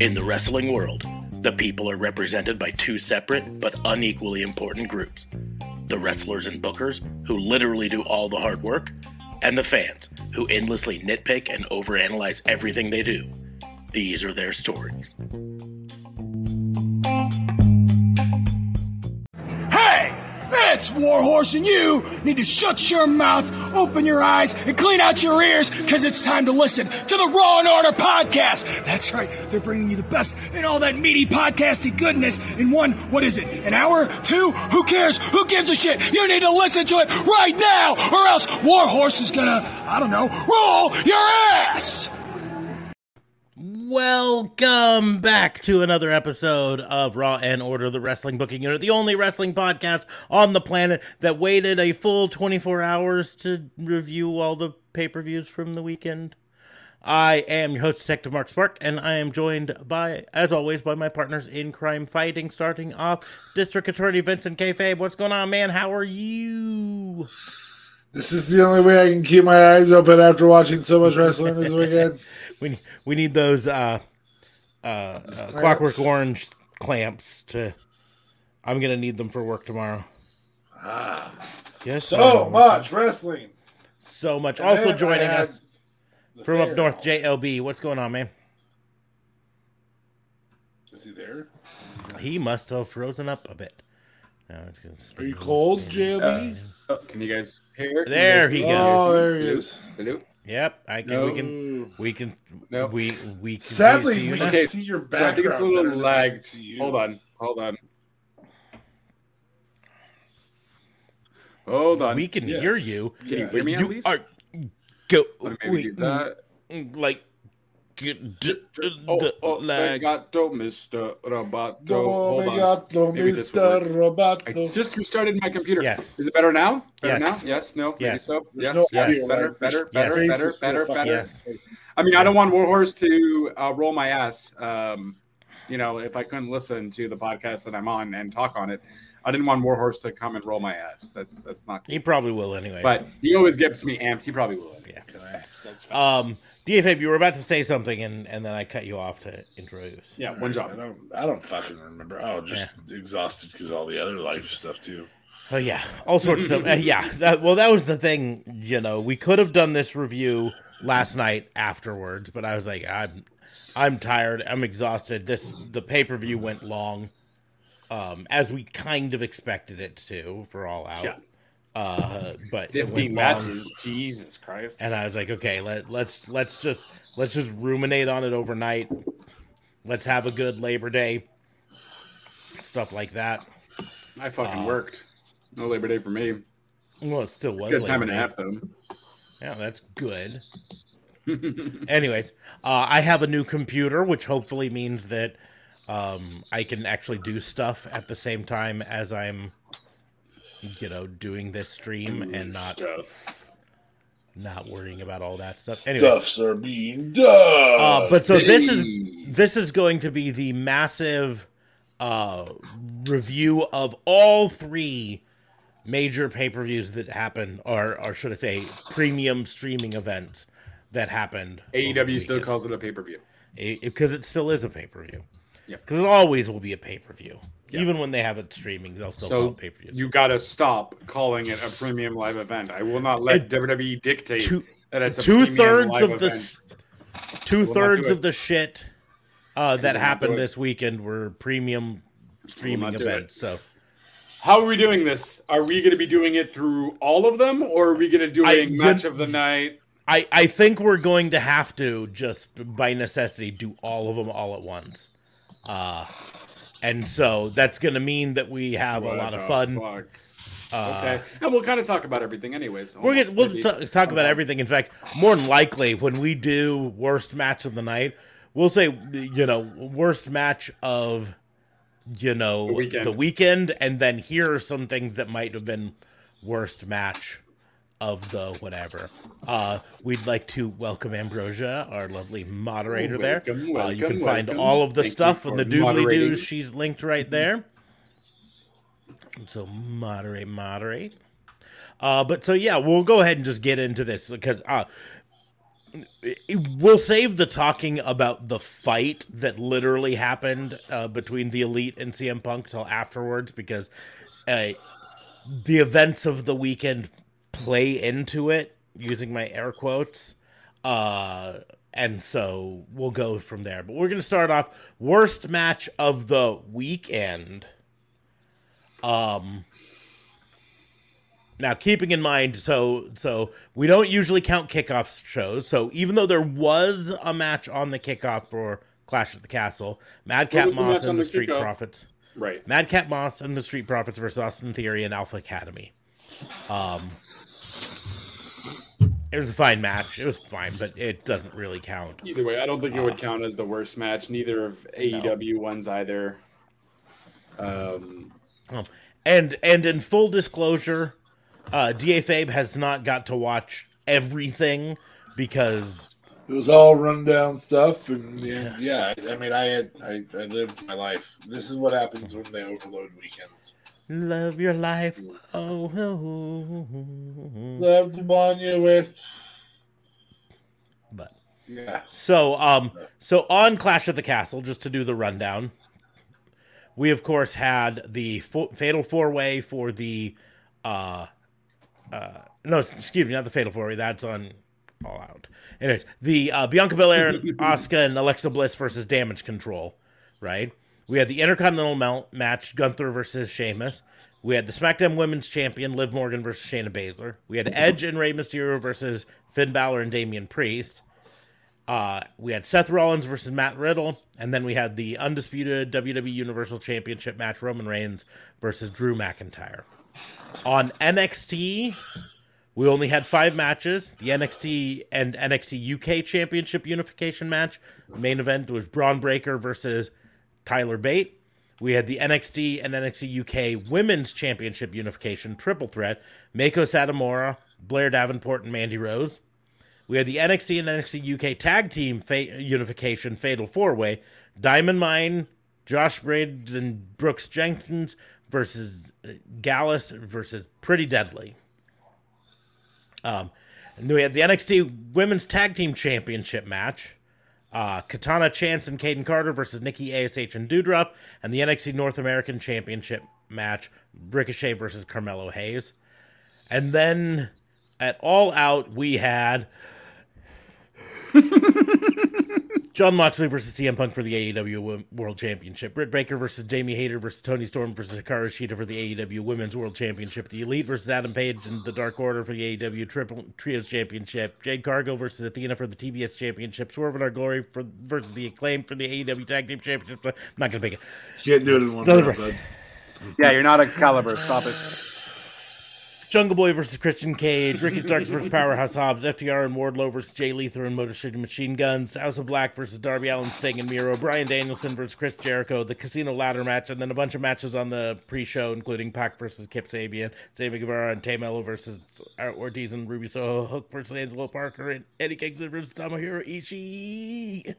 In the wrestling world, the people are represented by two separate but unequally important groups the wrestlers and bookers, who literally do all the hard work, and the fans, who endlessly nitpick and overanalyze everything they do. These are their stories. Hey! It's Warhorse and you need to shut your mouth, open your eyes, and clean out your ears because it's time to listen to the Raw and Order podcast. That's right, they're bringing you the best in all that meaty podcasty goodness in one, what is it, an hour? Two? Who cares? Who gives a shit? You need to listen to it right now or else Warhorse is gonna, I don't know, roll your ass! Welcome back to another episode of Raw and Order, the Wrestling Booking Unit, the only wrestling podcast on the planet that waited a full 24 hours to review all the pay per views from the weekend. I am your host, Detective Mark Spark, and I am joined by, as always, by my partners in crime fighting, starting off District Attorney Vincent Kayfabe. What's going on, man? How are you? This is the only way I can keep my eyes open after watching so much wrestling this weekend. We we need those uh, uh, uh, Clockwork Orange clamps to. I'm gonna need them for work tomorrow. Ah, Yes, so much wrestling. so much. And Also joining us from up north, JLB. What's going on, man? Is he there? He must have frozen up a bit. Now it's gonna Are you cold, JLB? Oh, can you guys hear? Can you There guys he goes. Oh, there he see? is. Hello? Yep, I can. No. We can. We can. No. We we can. Sadly, see we can. Okay, see your So I think it's a little lagged. can see you. Hold on, hold on. Hold on. We can Yes. hear you. Can you hear me at You least? are go. Let me do that. like g- d- d- Oh, d- oh, like Regato, Mr. Roboto. No, Hold on. Obrigado, Maybe this will Mr. I Roboto. just restarted my computer. Yes. Is it better now? Better Yes. now? Yes. No. Maybe Yes. so. Yes. no yes. audio, Better. like, Better. your Better. Better. is still Better. fucking- Better. yes. I mean, I don't want Warhorse to uh, roll my ass. Um, you know, if I couldn't listen to the podcast that I'm on and talk on it, I didn't want Warhorse to come and roll my ass. That's that's not. He probably will anyway. But he always gets me amped. He probably will. Yeah. That's facts. That's facts. um, DFAB, you were about to say something, and and then I cut you off to introduce. yeah, one job. I don't, I don't fucking remember. Oh, just exhausted because all the other life stuff too. Oh yeah, all sorts of stuff. Uh, yeah, that, well, that was the thing. You know, we could have done this review last night afterwards, but I was like, I'm, I'm tired. I'm exhausted. This the pay per view went long, um, as we kind of expected it to for all out. Yeah. Uh, but it went Fifteen long. matches. Jesus Christ. and I was like, okay, let let's let's just let's just ruminate on it overnight. Let's have a good Labor Day, stuff like that. I fucking uh, worked. No Labor Day for me. Well, it still was Good time Labor and a half though. Yeah, that's good. Anyways, uh, I have a new computer, which hopefully means that um, I can actually do stuff at the same time as I'm, you know, doing this stream and not stuff. not worrying about all that stuff. Anyways, Stuffs are being done. uh, but so this is this is going to be the massive uh, review of all three major pay-per-views that happened, or or should I say, premium streaming events that happened. AEW still calls it a pay per view. because it still is a pay-per-view. Yep. Because it always will be a pay-per-view, Yeah. even when they have it streaming, they'll still call So it pay-per-view. you got to stop calling it a premium live event. I will not let It- WWE dictate two that it's a two premium thirds live of the event. two thirds of the shit uh, that will not do happened this weekend were premium streaming not do it. events. So How are we doing this? Are we going to be doing it through all of them, or are we going to do a match of the night? I I think we're going to have to just by necessity do all of them all at once. Uh, and so that's going to mean that we have a lot of fun. fuck? Uh, Okay, and we'll kind of talk about everything, anyways. We're gonna, we'll ta- talk about everything. In fact, more than likely, when we do worst match of the night, we'll say you know worst match of you know The weekend. the weekend, and then here are some things that might have been worst match of the whatever. Uh, we'd like to welcome Ambrosia, our lovely moderator there. Welcome, uh, you can welcome, find all of the Thank stuff in the doobly doos. She's linked right there. So moderate, moderate. Uh, but so yeah, we'll go ahead and just get into this because uh, we'll save the talking about the fight that literally happened uh, between the elite and CM Punk till afterwards because uh, the events of the weekend play into it using my air quotes uh, and so we'll go from there but we're going to start off worst match of the weekend um now, keeping in mind, so so we don't usually count kickoff shows. So even though there was a match on the kickoff for Clash at the Castle, Madcap the Moss on and the, the Street kickoff? Profits, Right. Madcap Moss and the Street Profits versus Austin Theory and Alpha Academy. Um, it was a fine match. It was fine, but it doesn't really count. Either way, I don't think it Uh, would count as the worst match. Neither of AEW ones either. Um, And and in full disclosure, uh, Da Fabe has not got to watch everything because It was all rundown stuff, and, and yeah, I, I mean, I had I, I lived my life. This is what happens when they overload weekends. Love your life. Oh, Love the one you with. but Yeah, so um so on Clash of the Castle, just to do the rundown, we of course had the fo- fatal four way for the uh uh no excuse me not the fatal four way that's on all out. Anyways, the uh, Bianca Belair, Asuka, and Alexa Bliss versus Damage Control, right? We had the Intercontinental match, Gunther versus Sheamus. We had the SmackDown Women's Champion, Liv Morgan versus Shayna Baszler. We had Edge and Rey Mysterio versus Finn Balor and Damian Priest. Uh, we had Seth Rollins versus Matt Riddle, and then we had the undisputed WWE Universal Championship match, Roman Reigns versus Drew McIntyre. On NXT, we only had five matches. The NXT and NXT UK Championship unification match. The main event was Bron Breakker versus Tyler Bate. We had the NXT and NXT UK Women's Championship unification triple threat. Meiko Satomura, Blair Davenport, and Mandy Rose. We had the NXT and NXT UK Tag Team fa- Unification Fatal Four Way: Diamond Mine, Josh Briggs, and Brooks Jenkins versus uh, Gallus versus Pretty Deadly. Um, and then we had the NXT Women's Tag Team Championship match: uh, Katana Chance and Kayden Carter versus Nikki A.S.H. and Doudrop, and the NXT North American Championship match: Ricochet versus Carmelo Hayes. And then at All Out, we had Jon Moxley versus CM Punk for the AEW World Championship. Britt Baker versus Jamie Hayter versus Toni Storm versus Hikaru Shida for the AEW Women's World Championship. The Elite versus Adam Page and the Dark Order for the AEW Triple Trios Championship. Jade Cargill versus Athena for the TBS Championship. Swerve in Our Glory for versus the Acclaim for the AEW Tag Team Championship. I'm not gonna pick it. You can't do it in one Another round, bud. yeah, you're not Excalibur. Stop it. Jungle Boy versus Christian Cage, Ricky Starks versus Powerhouse Hobbs, FTR and Wardlow versus Jay Lethal and Motor City Machine Guns, House of Black versus Darby Allin, Sting and Miro, Bryan Danielson versus Chris Jericho, the Casino Ladder match, and then a bunch of matches on the pre-show, including Pac versus Kip Sabian, Sammy Guevara and Tay Melo versus Ortiz and Ruby Soho, Hook versus Angelo Parker, and Eddie Kingston versus Tomohiro Ishii.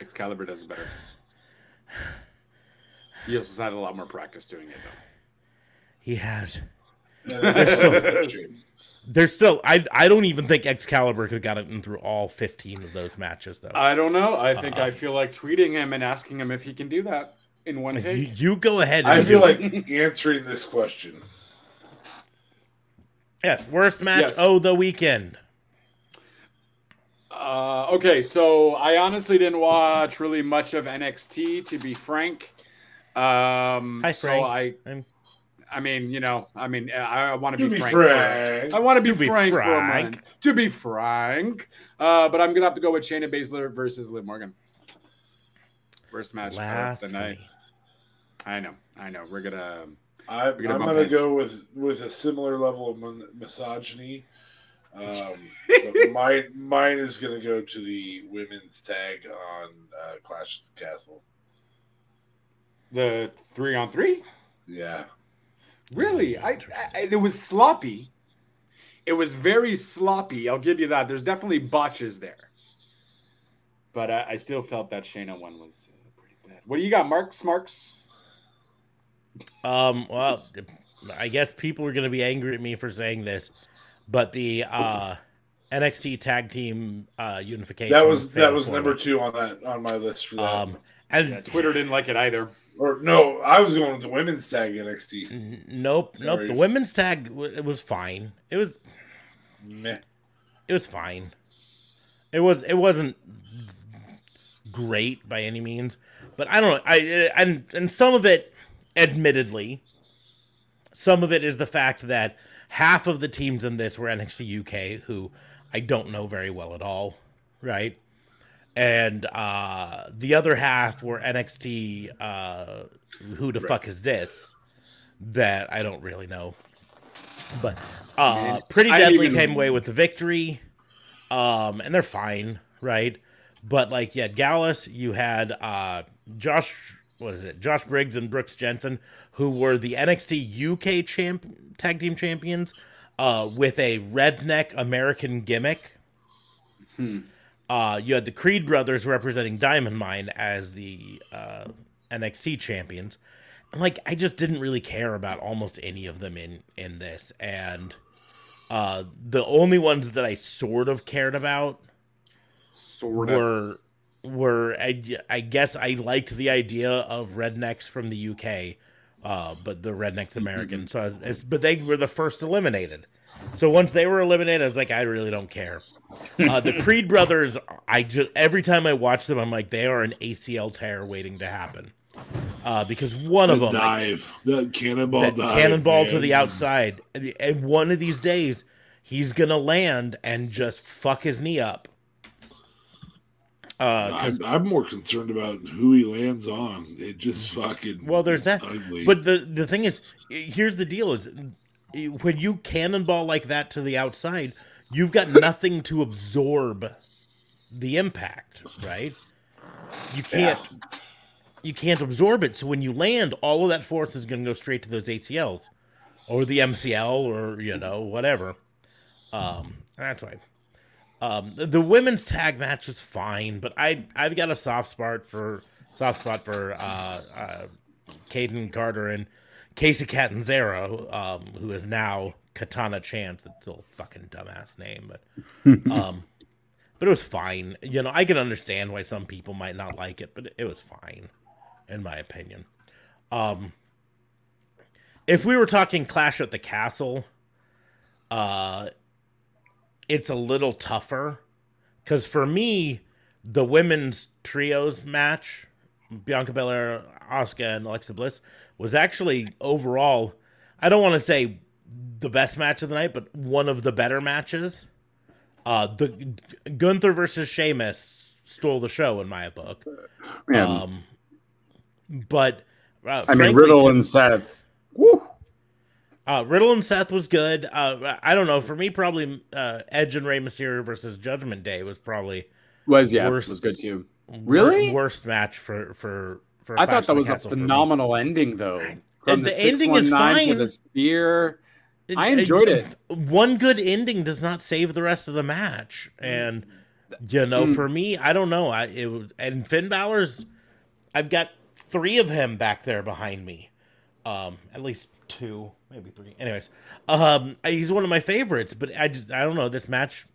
Excalibur does it better. He also had a lot more practice doing it, though. He has. True. There's still. I. I don't even think Excalibur could have gotten through all 15 of those matches though. I don't know. I think Uh, I feel like tweeting him and asking him if he can do that in one you, take. you go ahead. And I do feel it. like answering this question. Yes, worst match Yes. oh the weekend. Uh, okay, so I honestly didn't watch really much of NXT, to be frank. Um, Hi, so I, I'm- I mean, you know, I mean, I, I want to To be, be frank. frank. I want to be, To be frank, for a frank. moment. To be frank, uh, but I'm gonna have to go with Shayna Baszler versus Liv Morgan. Worst match of the night. I know, I know. We're gonna. I, We're gonna I'm gonna go with with a similar level of mon- misogyny. Um, but mine mine is gonna go to the women's tag on uh, Clash of the Castle. The three on three? Yeah, Really? I, I it was sloppy. It was very sloppy. I'll give you that. There's definitely botches there. But I, I still felt that Shayna one was uh, pretty bad. What do you got, Marks? Marks? Um, well, I guess people are going to be angry at me for saying this, but the uh, NXT Tag Team uh, Unification. That was that was number me. two on that on my list for that. Um, and Yeah, Twitter didn't like it either. Or no, I was going with the women's tag NXT. nope, nope. The women's tag w- it was fine. It was Meh. it was fine. It was it wasn't great by any means, but I don't know. I and and some of it, admittedly, some of it is the fact that half of the teams in this were NXT UK, who I don't know very well at all, right? And uh, the other half were NXT. Uh, who the fuck is this? That I don't really know. But uh, Man, Pretty Deadly even- came away with the victory, um, and they're fine, right? But like, you had Gallus, you had uh, Josh, what is it? Josh Briggs and Brooks Jensen, who were the NXT UK champ tag team champions, uh, with a redneck American gimmick. Hmm. Uh, you had the Creed brothers representing Diamond Mine as the uh, NXT champions. And like, I just didn't really care about almost any of them in in this, and uh, the only ones that I sort of cared about Sort of. were were I, I guess I liked the idea of rednecks from the UK, uh, but the rednecks American. So, it's, but they were the first eliminated. So once they were eliminated, I was like, I really don't care. Uh, the Creed brothers, I just every time I watch them, I'm like, they are an ACL tear waiting to happen. Uh, because one of The them, like, dive, the cannonball that dive, cannonball to the outside, and one of these days, he's gonna land and just fuck his knee up. Uh, I'm, I'm more concerned about who he lands on. It just fucking Well, there's that. Ugly. But the the thing is, here's the deal: is when you cannonball like that to the outside, you've got nothing to absorb the impact, right? You can't. You can't absorb it. So when you land, all of that force is going to go straight to those ACLs, or the MCL, or you know whatever. Um, that's why. Um, the, the women's tag match was fine, but I I've got a soft spot for soft spot for uh, uh, Kayden Carter and Casey Catanzaro, um, who is now Katana Chance. It's still a fucking dumbass name, but um, but it was fine. You know, I can understand why some people might not like it, but it was fine, in my opinion. Um, if we were talking Clash at the Castle, uh, it's a little tougher because for me, the women's trios match, Bianca Belair, Asuka, and Alexa Bliss, was actually overall, I don't want to say the best match of the night, but one of the better matches. Uh, the Gunther versus Sheamus stole the show in my book. Man, Um, but uh, I mean, Riddle to- and Seth. Woo. uh, Riddle and Seth was good. Uh, I don't know. For me, probably uh, Edge and Rey Mysterio versus Judgment Day was probably Was yeah, Worst- was good too. Really? worst match for for for. I Clash thought that of the was a Castle me. phenomenal ending, though. From the the, ending is 619 to fine. the spear. It- I enjoyed it. One good ending does not save the rest of the match, and you know, Mm. for me, I don't know. I it was and Finn Balor's. I've got three of him back there behind me, um, at least two, maybe three. Anyways, um, he's one of my favorites, but I just I don't know. This match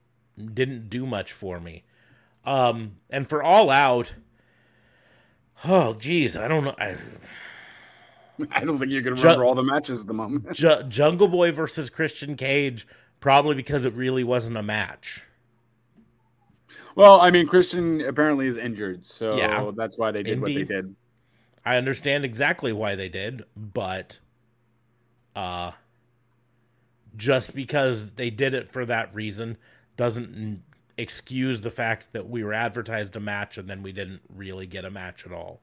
didn't do much for me, um, and for All Out. Oh, geez, I don't know. I, I don't think you can Ju- remember all the matches at the moment. Ju- Jungle Boy versus Christian Cage, probably because it really wasn't a match. Well, I mean, Christian apparently is injured, so Yeah. that's why they did what they did. I understand exactly why they did, but uh just because they did it for that reason doesn't excuse the fact that we were advertised a match and then we didn't really get a match at all.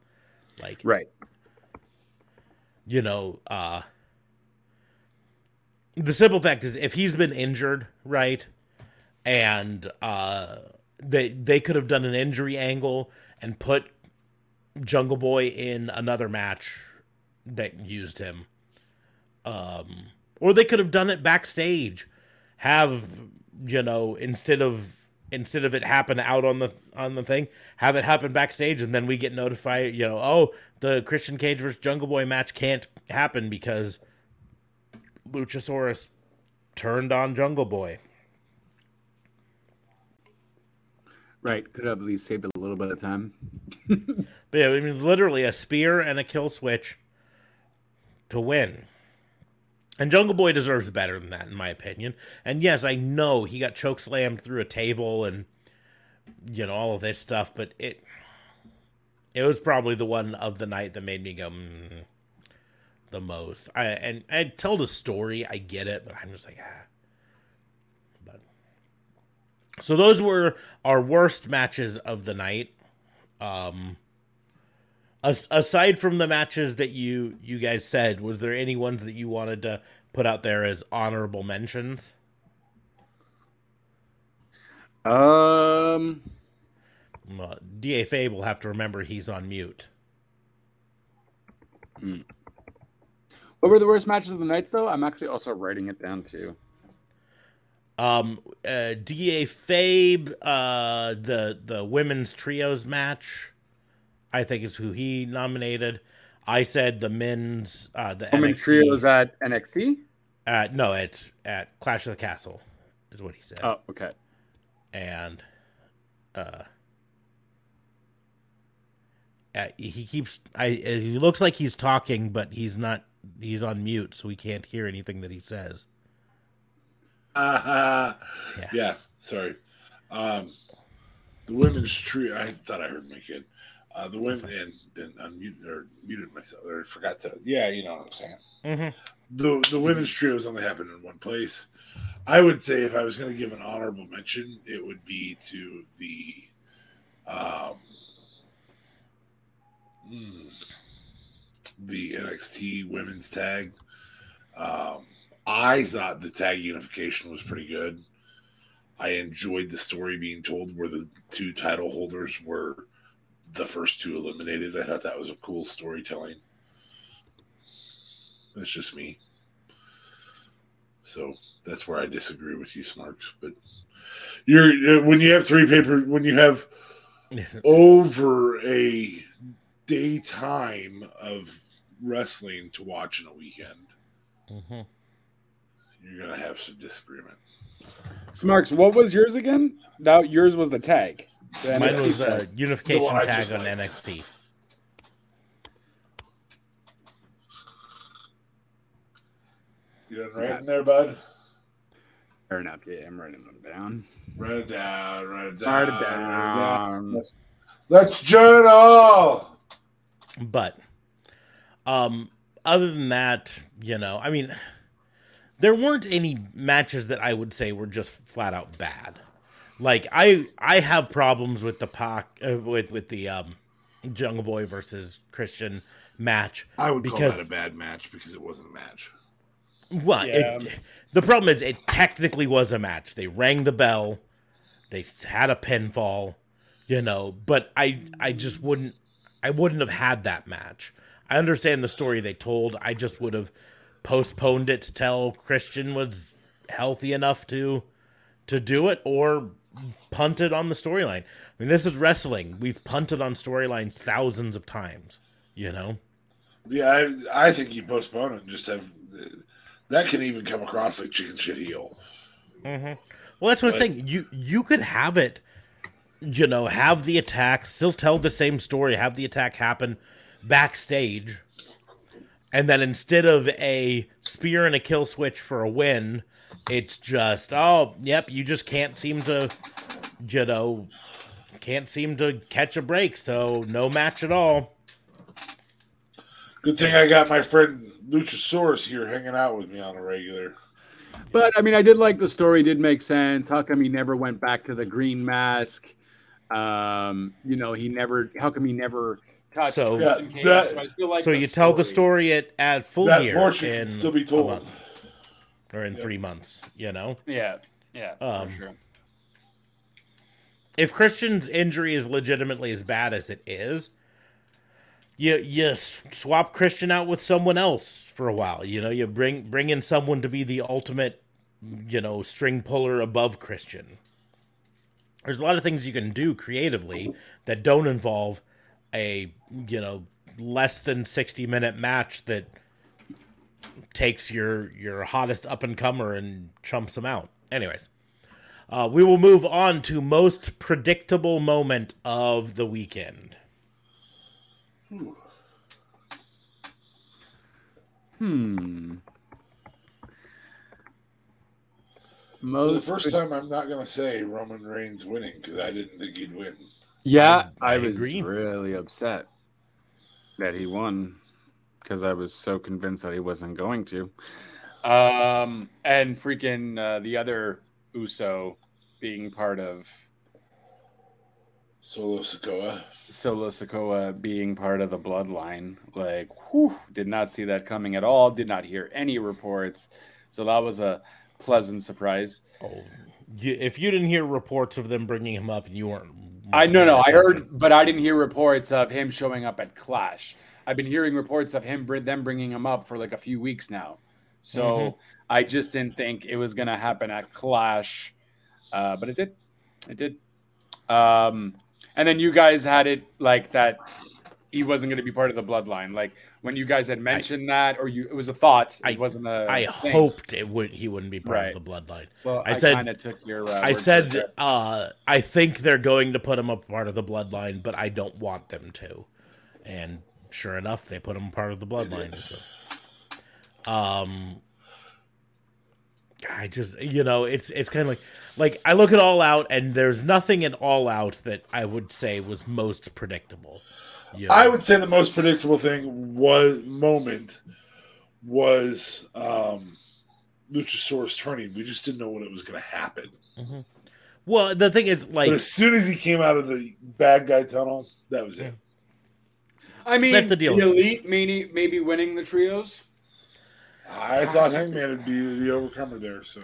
Like Right. you know, uh the simple fact is if he's been injured, right? And uh they they could have done an injury angle and put Jungle Boy in another match that used him. Um or they could have done it backstage. Have you know, instead of instead of it happen out on the on the thing, have it happen backstage and then we get notified, you know, oh, the Christian Cage versus Jungle Boy match can't happen because Luchasaurus turned on Jungle Boy. Right. Could have at least saved a little bit of time. But yeah, I mean, literally a spear and a kill switch to win. And Jungle Boy deserves better than that, in my opinion. And yes, I know he got choke slammed through a table and you know all of this stuff, but it it was probably the one of the night that made me go mm, the most. I and I tell the story, I get it, but I'm just like ah. But so those were our worst matches of the night. Um, as, aside from the matches that you you guys said, was there any ones that you wanted to put out there as honorable mentions? Um, Uh, Da Fabe will have to remember he's on mute. what were the worst matches of the night, though? I'm actually also writing it down too. Um, uh, Da Fabe, uh, the the women's trios match, I think is who he nominated. I said the men's, uh, the Women NXT, trios at NXT. uh, no, at at Clash of the Castle, is what he said. Oh, okay. and uh, uh he keeps I he looks like he's talking but he's not he's on mute so we can't hear anything that he says. Uh, Yeah. yeah. sorry. Um, the women's tree. I thought I heard my kid. Uh, the women and then unmuted or muted myself or forgot to. Yeah, you know what I'm saying. Mm-hmm. The the women's trios only happened in one place. I would say if I was going to give an honorable mention, it would be to the um, mm, the NXT women's tag. Um, I thought the tag unification was pretty good. I enjoyed the story being told where the two title holders were the first two eliminated. I thought that was a cool storytelling. That's just me. So that's where I disagree with you, Smarks. But you're when you have three paper when you have over a daytime of wrestling to watch in a weekend, Mm-hmm. you're gonna have some disagreement. Smarks, what was yours again? Now yours was the tag. The Mine NXT was uh, tag. unification The tag just on like. NXT. You done right in there, bud? Fair enough. Yeah, I'm writing them down. Write it down, write it down. Write it write it down. down. Let's journal. But um other than that, you know, I mean there weren't any matches that I would say were just flat out bad. Like I I have problems with the Pac uh, with with the um Jungle Boy versus Christian match. I would Because- call that a bad match because it wasn't a match. Well, Yeah. it, the problem is it technically was a match. They rang the bell, they had a pinfall, you know. But I, I just wouldn't, I wouldn't have had that match. I understand the story they told. I just would have postponed it till Christian was healthy enough to, to do it, or punted on the storyline. I mean, this is wrestling. We've punted on storylines thousands of times. You know. Yeah, I, I think you postpone it and just have that can even come across like chicken shit heel. Mm-hmm. Well, that's what I'm saying. You you could have it, you know, have the attack, still tell the same story, have the attack happen backstage, and then instead of a spear and a kill switch for a win, it's just oh, yep, you just can't seem to, you know, can't seem to catch a break, so no match at all. Good thing I got my friend Luchasaurus here hanging out with me on a regular. But I mean, I did like the story. Did make sense. How come he never went back to the green mask? Um, you know, he never. How come he never? touched So- Yeah, that- so I still like so you tell the story at at full that year portion in can still be a told. Or in Yeah. three months, you know. Yeah, yeah, Um, for sure. if Christian's injury is legitimately as bad as it is, you you swap Christian out with someone else for a while. You know, you bring bring in someone to be the ultimate, you know, string puller above Christian. There's a lot of things you can do creatively that don't involve a you know less than 60 minute match that takes your your hottest up and comer and chumps them out. Anyways, uh, we will move on to most predictable moment of the weekend. Hmm. For the Most first time, I'm not going to say Roman Reigns winning because I didn't think he'd win. Yeah, I- I, I was agree. really upset that he won because I was so convinced that he wasn't going to. Um, and freaking uh, the other Uso being part of Solo Sikoa. Solo Sikoa being part of the bloodline. Like, whew, did not see that coming at all. Did not hear any reports. So that was a pleasant surprise. Oh, you, if you didn't hear reports of them bringing him up, and you weren't. I no no I heard, but I didn't hear reports of him showing up at Clash. I've been hearing reports of him them bringing him up for like a few weeks now. So Mhm. I just didn't think it was gonna happen at Clash, uh, but it did. It did. Um, and then you guys had it like that. He wasn't going to be part of the bloodline. Like when you guys had mentioned that, or you, it was a thought. I- wasn't a. I thing. hoped it would. He wouldn't be part Right. of the bloodline. So I I, said- kind of took your. Uh, I said, uh, I think they're going to put him a part of the bloodline, but I don't want them to. And sure enough, they put him part of the bloodline. So, um, I just, you know, it's it's kind of like, like I look at All Out, and there's nothing in All Out that I would say was most predictable. You know? I would say the most predictable thing was moment was um, Luchasaurus turning. We just didn't know when it was going to happen. Well, the thing is, like, But as soon as he came out of the bad guy tunnel, that was it. I mean, That's the deal. elite maybe maybe winning the trios. I thought Hangman would be the overcomer there. So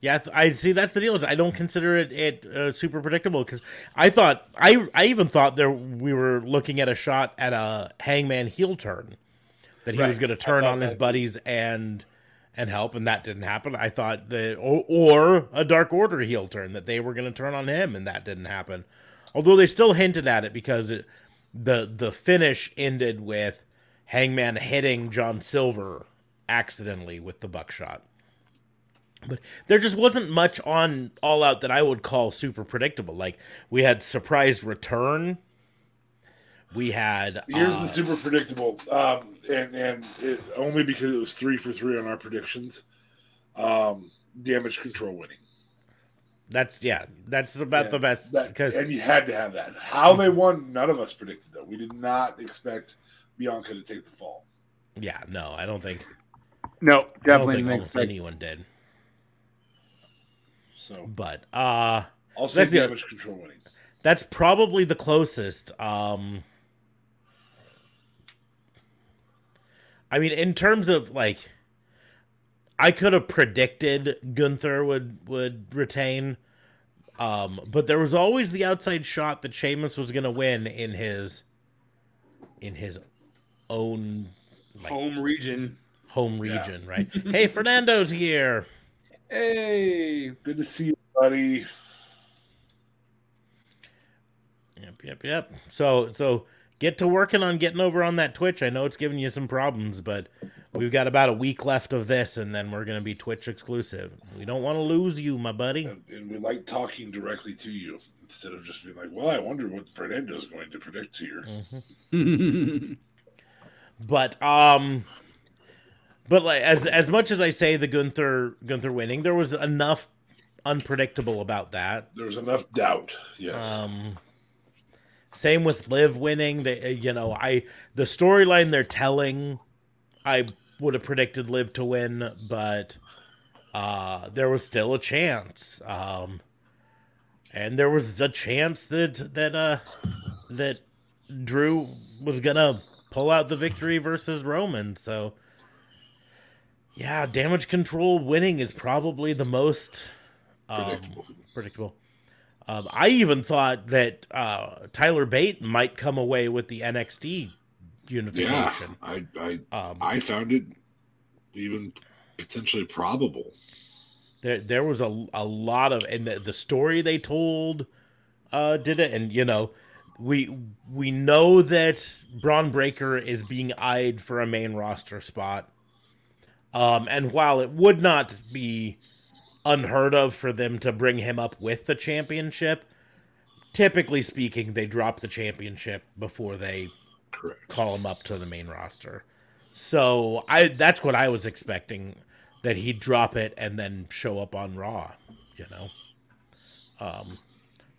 Yeah, I see. That's the deal. Is I don't consider it it uh, super predictable because I thought I I even thought there we were looking at a shot at a Hangman heel turn that he was going to turn on his that too. buddies and and help, and that didn't happen. I thought that or, or a Dark Order heel turn that they were going to turn on him, and that didn't happen. Although they still hinted at it because it, the the finish ended with Hangman hitting John Silver accidentally with the buckshot. But there just wasn't much on All Out that I would call super predictable. Like we had surprise return. We had here's uh, the super predictable, um, and and it, only because it was three for three on our predictions. Um, damage control winning. That's yeah, that's about Yeah, the best because and you had to have that. How they won, none of us predicted though. We did not expect Bianca to take the fall. yeah, no, I don't think No, I don't definitely think didn't almost expect. anyone did. So But uh I'll say That's the- damage control winning. that's probably the closest. Um I mean, in terms of like, I could have predicted Gunther would would retain, um, but there was always the outside shot that Sheamus was going to win in his in his own like, Home region. home Yeah. region, right? hey, Fernando's here. Hey, Good to see you, buddy. Yep, yep, yep. So, so get to working on getting over on that Twitch. I know it's giving you some problems, but we've got about a week left of this, and then we're going to be Twitch exclusive. We don't want to lose you, my buddy. And, and we like talking directly to you instead of just being like, "Well, I wonder what Fernando's going to predict here." Mm. But um, but like as as much as I say the Gunther Gunther winning, there was enough unpredictable about that. There was enough doubt. Yes. Um, same with Liv winning. They, you know, I the storyline they're telling, I would have predicted Liv to win, but uh, there was still a chance. Um, and there was a chance that that uh that Drew was gonna pull out the victory versus Roman. So yeah, damage control winning is probably the most um, Predictable. predictable. Um, I even thought that uh, Tyler Bate might come away with the NXT yeah. I, I Um, I found it even potentially probable. there, there was a, a lot of, and the, the story they told uh, did it, and you know, we we know that Bron Breakker is being eyed for a main roster spot. Um, and while it would not be unheard of for them to bring him up with the championship. Typically speaking, they drop the championship before they Correct. call him up to the main roster. So I that's what I was expecting that he'd drop it and then show up on Raw, you know. Um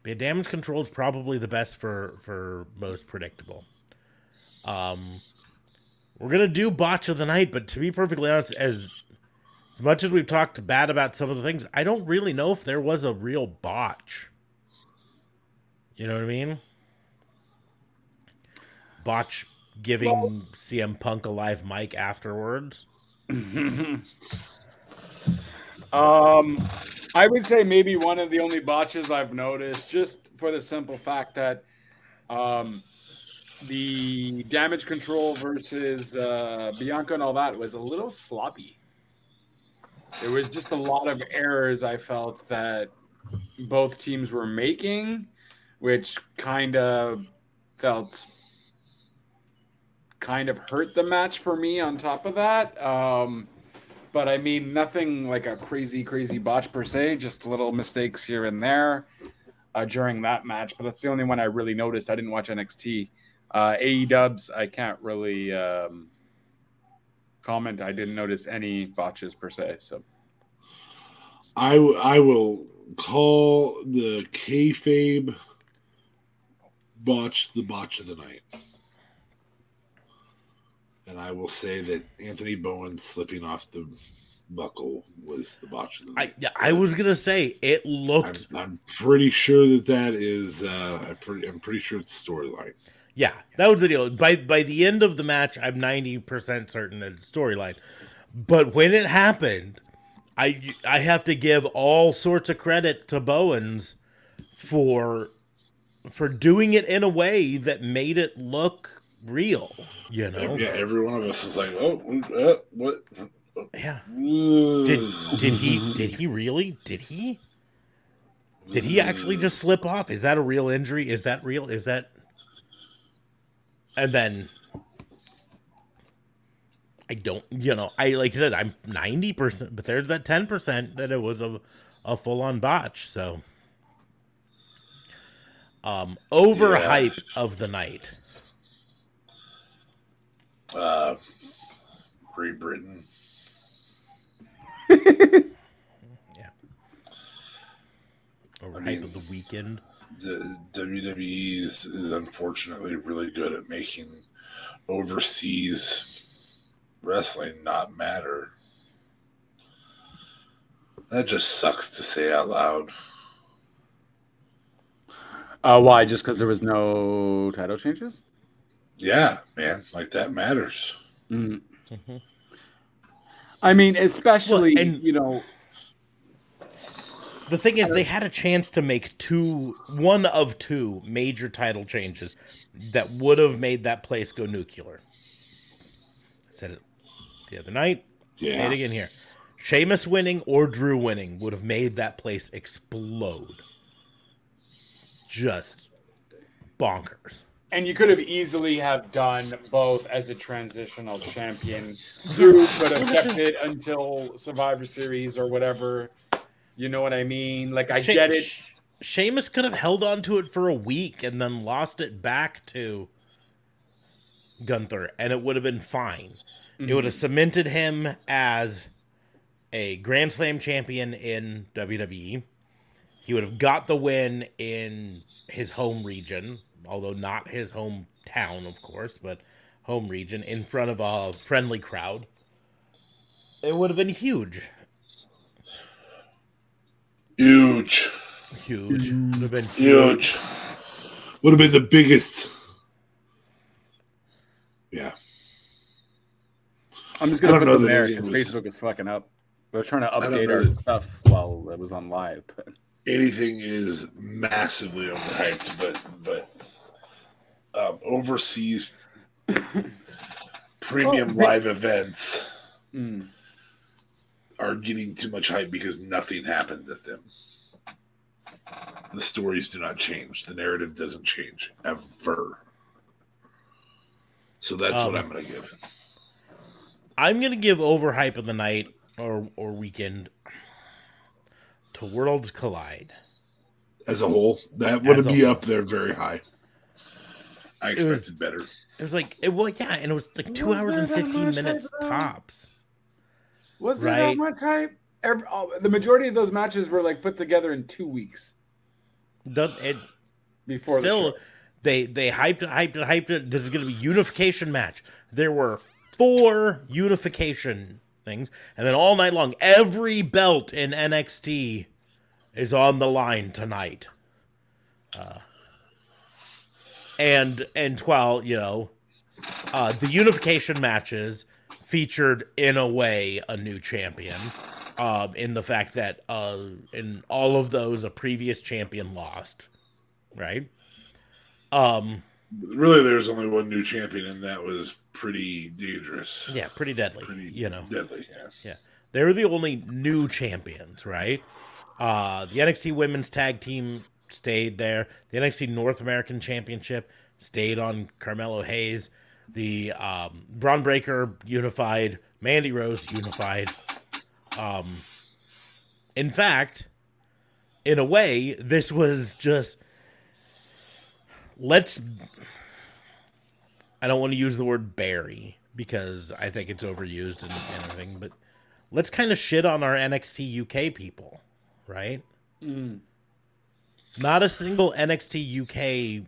but damage control is probably the best for for most predictable. Um we're gonna do botch of the night, but to be perfectly honest, as as much as we've talked bad about some of the things, I don't really know if there was a real botch. You know what I mean? Botch giving CM Punk a live mic afterwards. Um, I would say maybe one of the only botches I've noticed, just for the simple fact that um, the damage control versus uh, Bianca and all that was a little sloppy. There was just a lot of errors I felt that both teams were making, which kind of felt kind of hurt the match for me on top of that. Um, but I mean, nothing like a crazy, crazy botch per se, just little mistakes here and there uh, during that match. But that's the only one I really noticed. I didn't watch NXT. Uh, AE dubs, I can't really um, comment. I didn't notice any botches per se. So I w- I will call the kayfabe botch the botch of the night. And I will say that Anthony Bowen slipping off the buckle was the botch of the I night. yeah, I was gonna say it looked I'm, I'm pretty sure that that is. Uh, I'm pretty. I'm pretty sure it's storyline. yeah that was the deal. By by the end of the match, I'm ninety percent certain that it's storyline. But when it happened, I I have to give all sorts of credit to Bowens for for doing it in a way that made it look real. You know, Yeah, every one of us is like, oh, uh, what? yeah. Did Did did he did he really did he did he actually just slip off? Is that a real injury? Is that real? Is that and then I don't you know, I like I said, I'm ninety percent but there's that ten percent that it was a a full on botch, so um overhype of the night. Great Britain. Overhype mean- of the weekend. The WWE is, is unfortunately really good at making overseas wrestling not matter. That just sucks to say out loud. uh, why? Just because there was no title changes? Yeah, man, like that matters. Mm. Mhm. I mean, especially Well, and- you know, The thing is, they had a chance to make two, one of two major title changes that would have made that place go nuclear. I said it the other night. Say it again here. Sheamus winning or Drew winning would have made that place explode. Just bonkers. And you could have easily have done both as a transitional champion. Drew could have kept it until Survivor Series or whatever. You know what I mean? Like I She- get it. Sheamus could have held on to it for a week and then lost it back to Gunther, and it would have been fine. It would have mm-hmm. cemented him as a Grand Slam champion in WWE. He would have got the win in his home region, although not his hometown, of course, but home region in front of a friendly crowd. It would have been huge. Huge. Huge. Would have been Huge. Would have been the biggest. Yeah. I'm just gonna don't put know them there because was- Facebook is fucking up. We're trying to update know our that- stuff while it was on live. But anything is massively overhyped, but but um, overseas premium Well, live events Mm. are getting too much hype because nothing happens at them. The stories do not change. The narrative doesn't change ever. So that's Um, what I'm going to give. I'm gonna give overhype of the night or or weekend. to Worlds Collide. As a whole, that would be whole. up there very high. I It was- expected better. It was like, it, well, yeah, and it was like two Was hours and 15 minutes hype, tops. Was there Right. that much hype? Every, oh, the majority of those matches were like put together in two weeks The- it, before still, the show. they they hyped it, hyped it, hyped it. This is going to be unification match. There were four unification things, and then all night long, every belt in NXT is on the line tonight. Uh, and and while you know, uh, the unification matches featured in a way a new champion. Um, in the fact that uh, in all of those, a previous champion lost, right? Um, Really, there's only one new champion, and that was pretty dangerous. yeah, pretty deadly. Pretty You know, deadly. Yes. Yeah. they were the only new champions, right? Uh, the NXT Women's Tag Team stayed there. The NXT North American Championship stayed on Carmelo Hayes. The um, Bron Breakker unified. Mandy Rose unified. Um, in fact, in a way, this was just let's. I don't want to use the word bury because I think it's overused and, everything, but let's kind of shit on our NXT UK people, right? Mm. Not a single NXT UK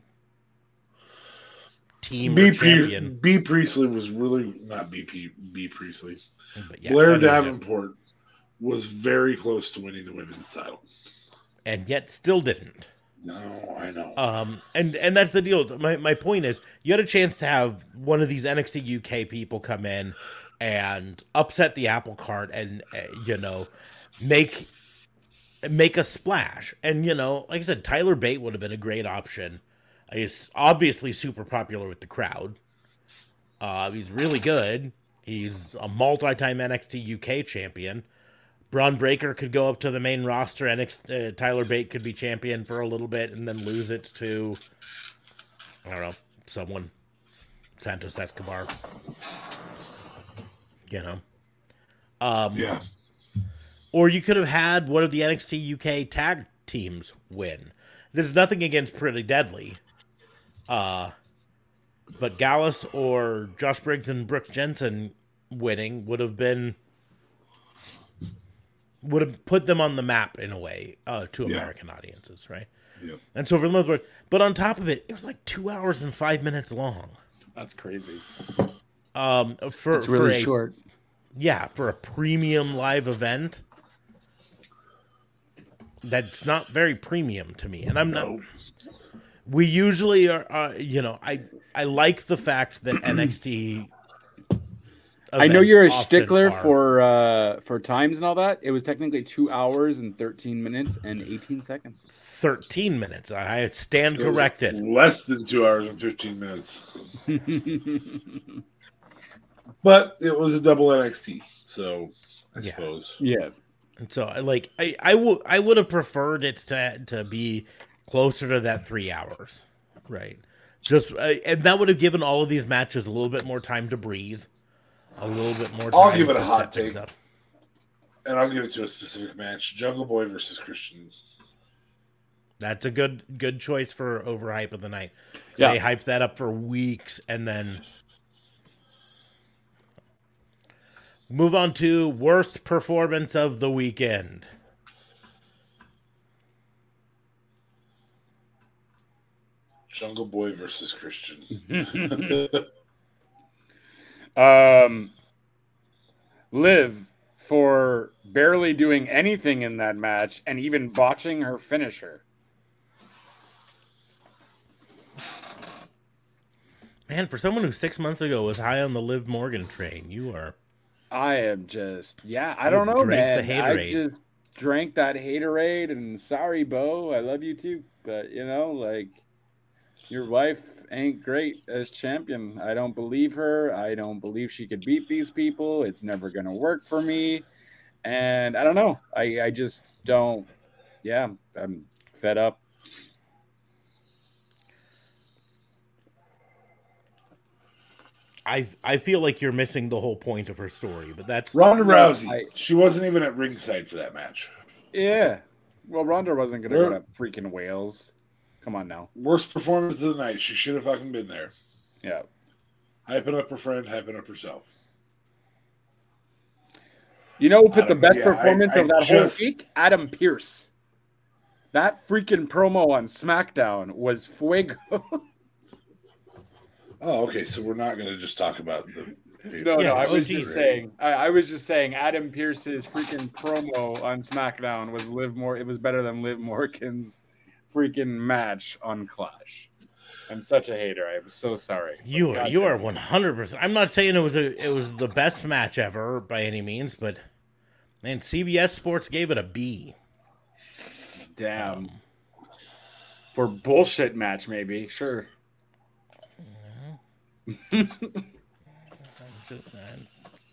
team B, champion. Bea Priestley was really not BP Bea Priestley. But yeah, Blair know. Davenport was very close to winning the women's title. and yet still didn't. No, I know. Um, and and that's the deal. My my point is, you had a chance to have one of these NXT UK people come in and upset the apple cart, and uh, you know, make make a splash. And you know, like I said, Tyler Bate would have been a great option. He's obviously super popular with the crowd. Uh, he's really good. He's a multi-time NXT UK champion. Bron Breakker could go up to the main roster. NXT, uh, Tyler Bate could be champion for a little bit and then lose it to, I don't know, someone, Santos Escobar. You know, um, yeah. Or you could have had one of the NXT UK tag teams win. There's nothing against Pretty Deadly, uh, but Gallus or Josh Briggs and Brooks Jensen winning would have been would have put them on the map in a way uh, to Yeah. American audiences, right? Yep. And so for the most part, but on top of it, it was like two hours and five minutes long. That's crazy. Um, for It's really for a, short. yeah, for a premium live event, that's not very premium to me. And I'm not. No. We usually are, uh, you know, I I like the fact that NXT. I know you're a stickler are- for uh, for times and all that. It was technically two hours and thirteen minutes and eighteen seconds. 13 minutes. I stand It corrected. Less than two hours and 15 minutes. But it was a double NXT. So I Yeah. suppose. yeah, And so I like I I would I would have preferred it to to be closer to that 3 hours. Right. Just uh, and that would have given all of these matches a little bit more time to breathe. A little bit more time I'll give it a hot take. up. And I'll give it to a specific match Jungle Boy versus Christian. That's a good good choice for overhype of the night. Yeah. They hyped that up for weeks and then move on to worst performance of the weekend. Jungle Boy versus Christian. Um, Liv for barely doing anything in that match and even botching her finisher. Man, for someone who six months ago was high on the Liv Morgan train, you are I am just, yeah, I don't know, drank the man. I just drank that haterade, and sorry, Bo, I love you too, but you know, like your wife ain't great as champion. I don't believe her. I don't believe she could beat these people. It's never gonna work for me, and I don't know. I I just don't. Yeah, I'm fed up. I I feel like you're missing the whole point of her story, but that's Ronda Rousey. I- she wasn't even at ringside for that match. Yeah, Well, Ronda wasn't gonna Where- go to freaking Wales. Come on now. Worst performance of the night. She should have fucking been there. Yeah. Hyping up her friend, hyping up herself. You know who put I the best yeah, I- performance I of that just- whole week? Adam Pearce. That freaking promo on SmackDown was fuego. Oh, okay. So we're not going to just talk about the. no, Yeah, no, I was just saying. I, I was just saying. Adam Pearce's freaking promo on SmackDown was Liv More. It was better than Liv Morgan's freaking match on Clash. I'm such a hater. I'm so sorry. You are God you are one hundred percent. I'm not saying it was a it was the best match ever by any means, but man, CBS Sports gave it a B. damn. Um, For bullshit match, maybe sure.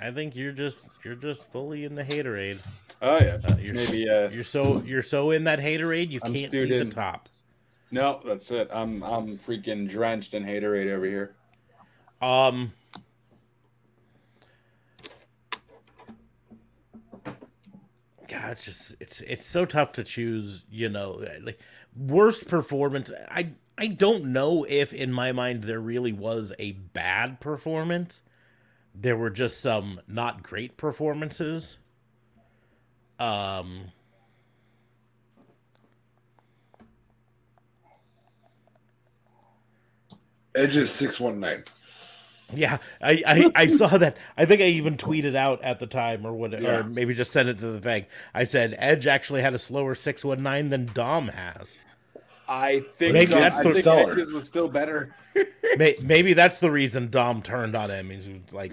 I think you're just you're just fully in the haterade. Oh yeah, Uh, you're maybe. Uh, You're so you're so in that haterade you I'm can't see stewed the top. no, that's it. I'm I'm freaking drenched in haterade over here. Um. God, it's just it's it's so tough to choose. You know, like worst performance. I I don't know if in my mind there really was a bad performance. There were just some not great performances. Um. Edge's 619. Yeah, I, I, I saw that. I think I even tweeted out at the time, or what, Yeah. or maybe just sent it to the thing. I said Edge actually had a slower six one nine than Dom has. I think Maybe that's I the think seller. Edges was still better. Maybe that's the reason Dom turned on him. He's like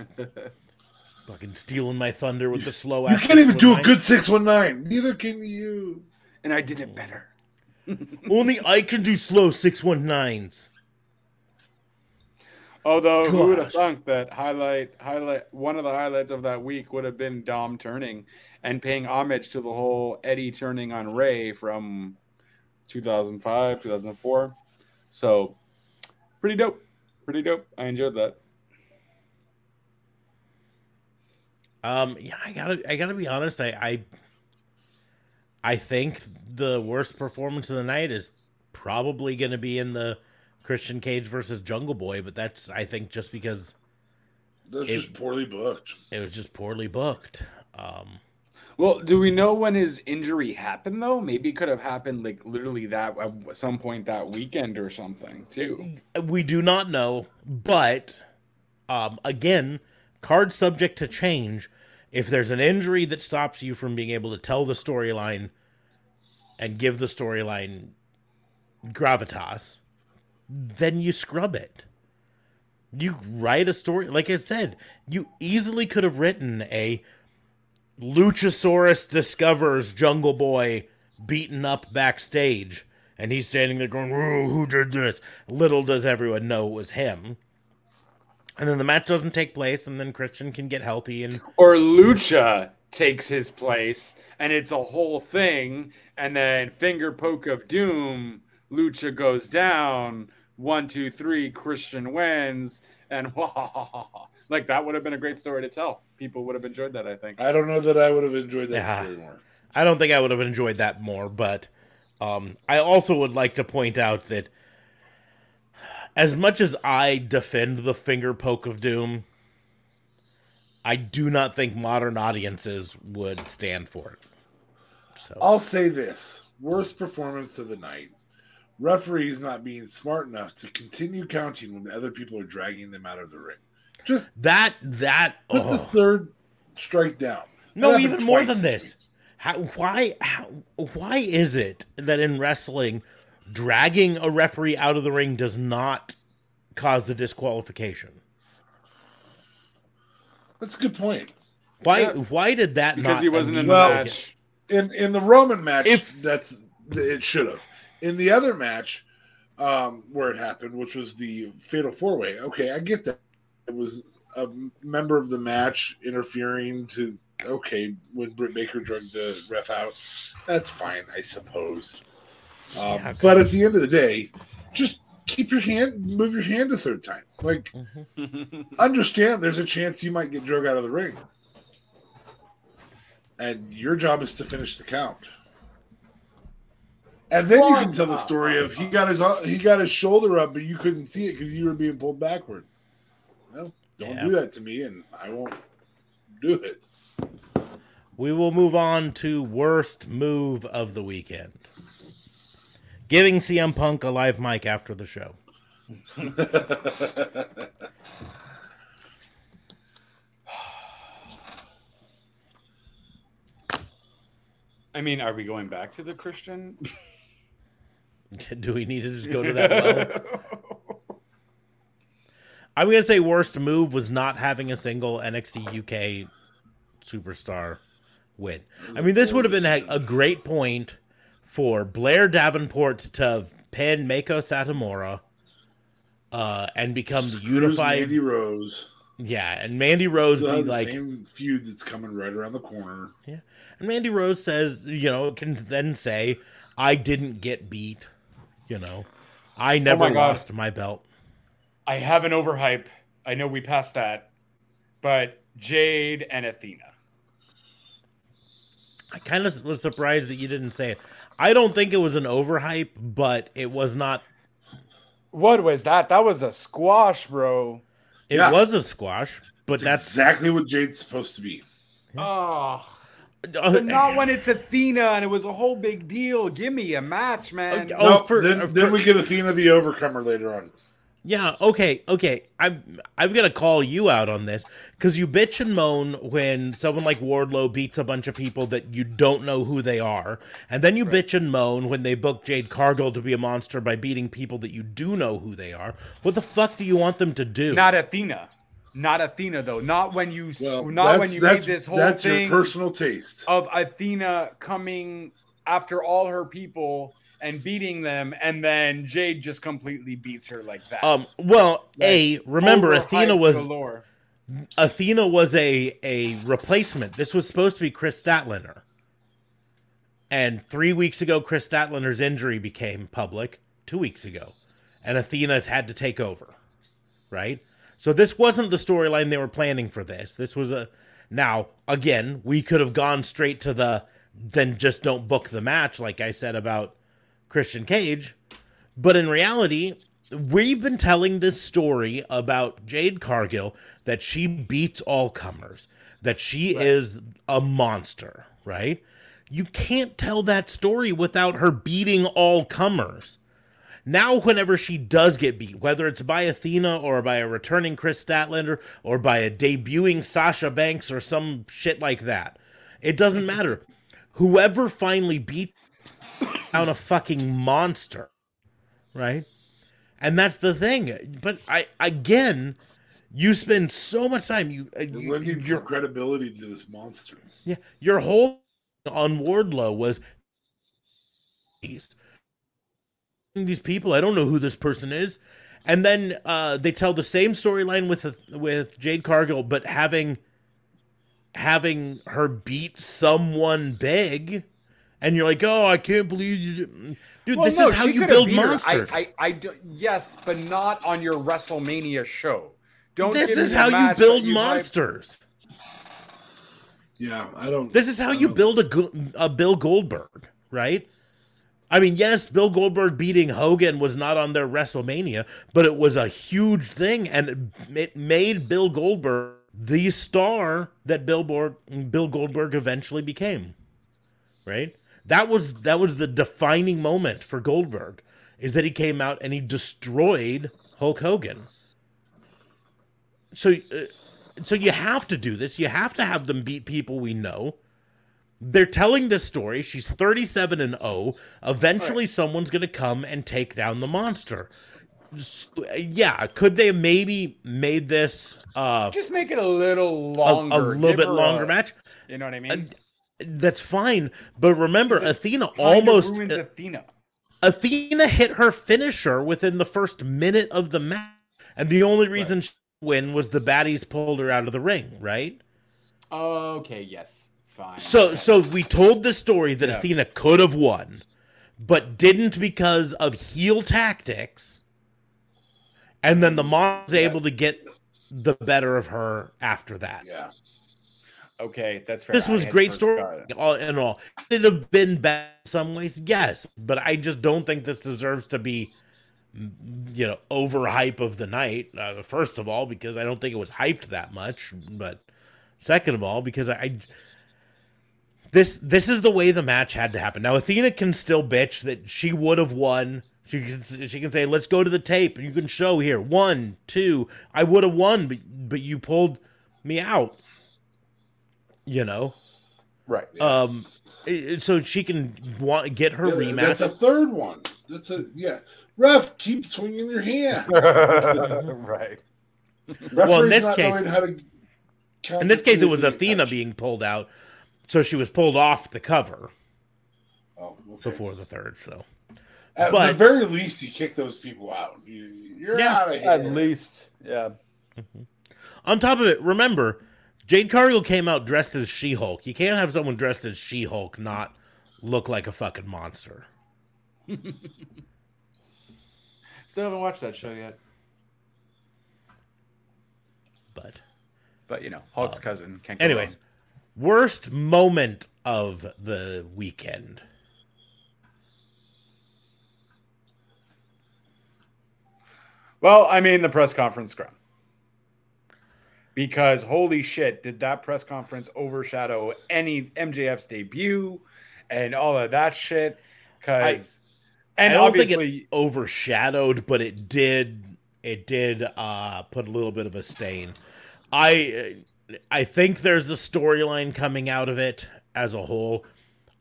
fucking stealing my thunder with the slow. You can't even do a good 619. Neither can you. and I did it better. Only I can do slow six one nines. Although who would have thunk that highlight highlight one of the highlights of that week would have been Dom turning and paying homage to the whole Eddie turning on Rey from 2005, 2004. So pretty dope. Pretty dope. I enjoyed that. Um, yeah, I gotta, I gotta be honest. I, I, I think the worst performance of the night is probably going to be in the Christian Cage versus Jungle Boy, but that's, I think, just because That's It- just poorly booked. it was just poorly booked. Um, Well, do we know when his injury happened though? Maybe it could have happened like literally that at some point that weekend or something too. we do not know, but um, again, card subject to change. If there's an injury that stops you from being able to tell the storyline and give the storyline gravitas, then you scrub it. You write a story, like I said, you easily could have written a Luchasaurus discovers Jungle Boy beaten up backstage, and he's standing there going, "Whoa, "Who did this?" Little does everyone know it was him. And then the match doesn't take place, and then Christian can get healthy and Or Lucha takes his place and it's a whole thing and then finger poke of doom Lucha goes down one two three Christian wins and like that would have been a great story to tell people would have enjoyed that I think I don't know that I would have enjoyed that Yeah. story more. I don't think I would have enjoyed that more, but um, I also would like to point out that as much as I defend the finger poke of doom, I do not think modern audiences would stand for it. So I'll say this worst performance of the night. Referees not being smart enough to continue counting when other people are dragging them out of the ring. Just that that put the oh. third strike down. No, even more than this this. How, why? How, why is it that in wrestling, dragging a referee out of the ring does not cause the disqualification? That's a good point. Why? Yeah. Why did that? because not he wasn't in the Well, immediately match In in the Roman match, If- that's it should have. In the other match, um, where it happened, which was the Fatal Four Way. Okay, I get that. It was a member of the match interfering to. Okay, when Britt Baker drugged the ref out, that's fine, I suppose. Um, Yeah, but at the end of the day, just keep your hand, move your hand a third time. Like, understand there's a chance you might get drug out of the ring. And your job is to finish the count. And then you can tell the story of he got his he got his shoulder up, but you couldn't see it because you were being pulled backward. Well, don't Yeah. do that to me, and I won't do it. We will move on to worst move of the weekend. Giving CM Punk a live mic after the show. I mean, are we going back to the Christian? Do we need to just go to that well? I'm gonna say worst move was not having a single NXT UK superstar win. I mean, this would have been a, a great point for Blair Davenport to pin Meiko Satomura uh, and become the unified. Mandy Rose. Yeah, and Mandy Rose Still be the like, same feud that's coming right around the corner. Yeah, and Mandy Rose says, you know, can then say, "I didn't get beat," you know, I never Oh my God. lost my belt. I have an overhype. I know we passed that, but Jade and Athena. I kind of was surprised that you didn't say it. I don't think it was an overhype, but it was not. What was that? That was a squash, bro. It Yeah. was a squash, but That's that's exactly what Jade's supposed to be. Oh, but not when it's Athena and it was a whole big deal. Give me a match, man. Oh, Nope, for- then, uh, then we get Athena the Overcomer later on. Yeah, okay, okay. I'm I'm gonna call you out on this because you bitch and moan when someone like Wardlow beats a bunch of people that you don't know who they are, and then you bitch and moan when they book Jade Cargill to be a monster by beating people that you do know who they are. What the fuck do you want them to do? Not Athena. Not Athena though. Not when you. Well, not when that's- you made this whole that's thing your personal taste. of Athena coming after all her people and beating them, and then Jade just completely beats her like that. um. Well, a remember Athena was galore. Athena was a a replacement. This was supposed to be Kris Statlander. And three weeks ago, Kris Statlander's injury became public. Two weeks ago, and Athena had to take over. Right. So this wasn't the storyline they were planning for this. This was a. Now again, we could have gone straight to the. Then just don't book the match, like I said about Christian Cage. But in reality, we've been telling this story about Jade Cargill that she beats all comers, that she is a monster, right? You can't tell that story without her beating all comers. Now, whenever she does get beat, whether it's by Athena or by a returning Kris Statlander or by a debuting Sasha Banks or some shit like that, it doesn't matter. Whoever finally beat down a fucking monster, right? And that's the thing. But I again, you spend so much time. You, uh, you lending your credibility to this monster. yeah, your whole on Wardlow was these these people. I don't know who this person is, and then uh, they tell the same storyline with with Jade Cargill, but having having her beat someone big, and you're like, oh, I can't believe you, did-" dude. Well, this no, is how you build monsters. I, I, I do, yes, but not on your WrestleMania show. Don't. this is how you build that you hype- monsters. Yeah, I don't. This is how you build a, a Bill Goldberg, right? I mean, yes, Bill Goldberg beating Hogan was not on their WrestleMania, but it was a huge thing, and it- it made Bill Goldberg the star that Bill, Bor- Bill Goldberg eventually became. Right? That was that was the defining moment for Goldberg, is that he came out and he destroyed Hulk Hogan. So, uh, so you have to do this. You have to have them beat people we know. They're telling this story. She's 37 and 0. Eventually, someone's going to come and take down the monster. Yeah, could they have maybe made this uh, Just make it a little a, a little bit longer a- match? You know what I mean? That's fine. But remember, Athena almost ruined uh, Athena. Athena hit her finisher within the first minute of the match, and the only reason she win was the baddies pulled her out of the ring, right? Okay. Yes. Fine. So Okay. so we told the story that Yeah. Athena could have won, but didn't because of heel tactics. And then the mom was able to get the better of her after that. Yeah, Okay, that's fair. This was great story all in all. Could it have been bad in some ways, yes, but I just don't think this deserves to be, you know, overhype of the night. Uh, first of all, because I don't think it was hyped that much, but second of all, because I, I this this is the way the match had to happen. Now Athena can still bitch that she would have won. She can, she can say, "Let's go to the tape, you can show here one, two. I would have won, but but you pulled me out." You know, Right. um, so she can want get her Yeah, That's a third one. That's a yeah. Ref, keep swinging your hand. right. Referee's in this case- how to In this case, it was Athena touch. being pulled out, so she was pulled off the cover Oh, okay. before the third. So At but- the very least, you kick those people out. You, you're Yeah. out of here. At least, yeah. on top of it, remember, Jade Cargill came out dressed as She Hulk. You can't have someone dressed as She Hulk not look like a fucking monster. Still haven't watched that show yet. But But you know, Hulk's um, cousin can't. anyways, worst moment of the weekend. Well, I mean the press conference scrum. Because holy shit, did that press conference overshadow any MJF's debut and all of that shit? Because and I don't obviously think it overshadowed, but it did. It did uh, put a little bit of a stain. I I think there's a storyline coming out of it as a whole.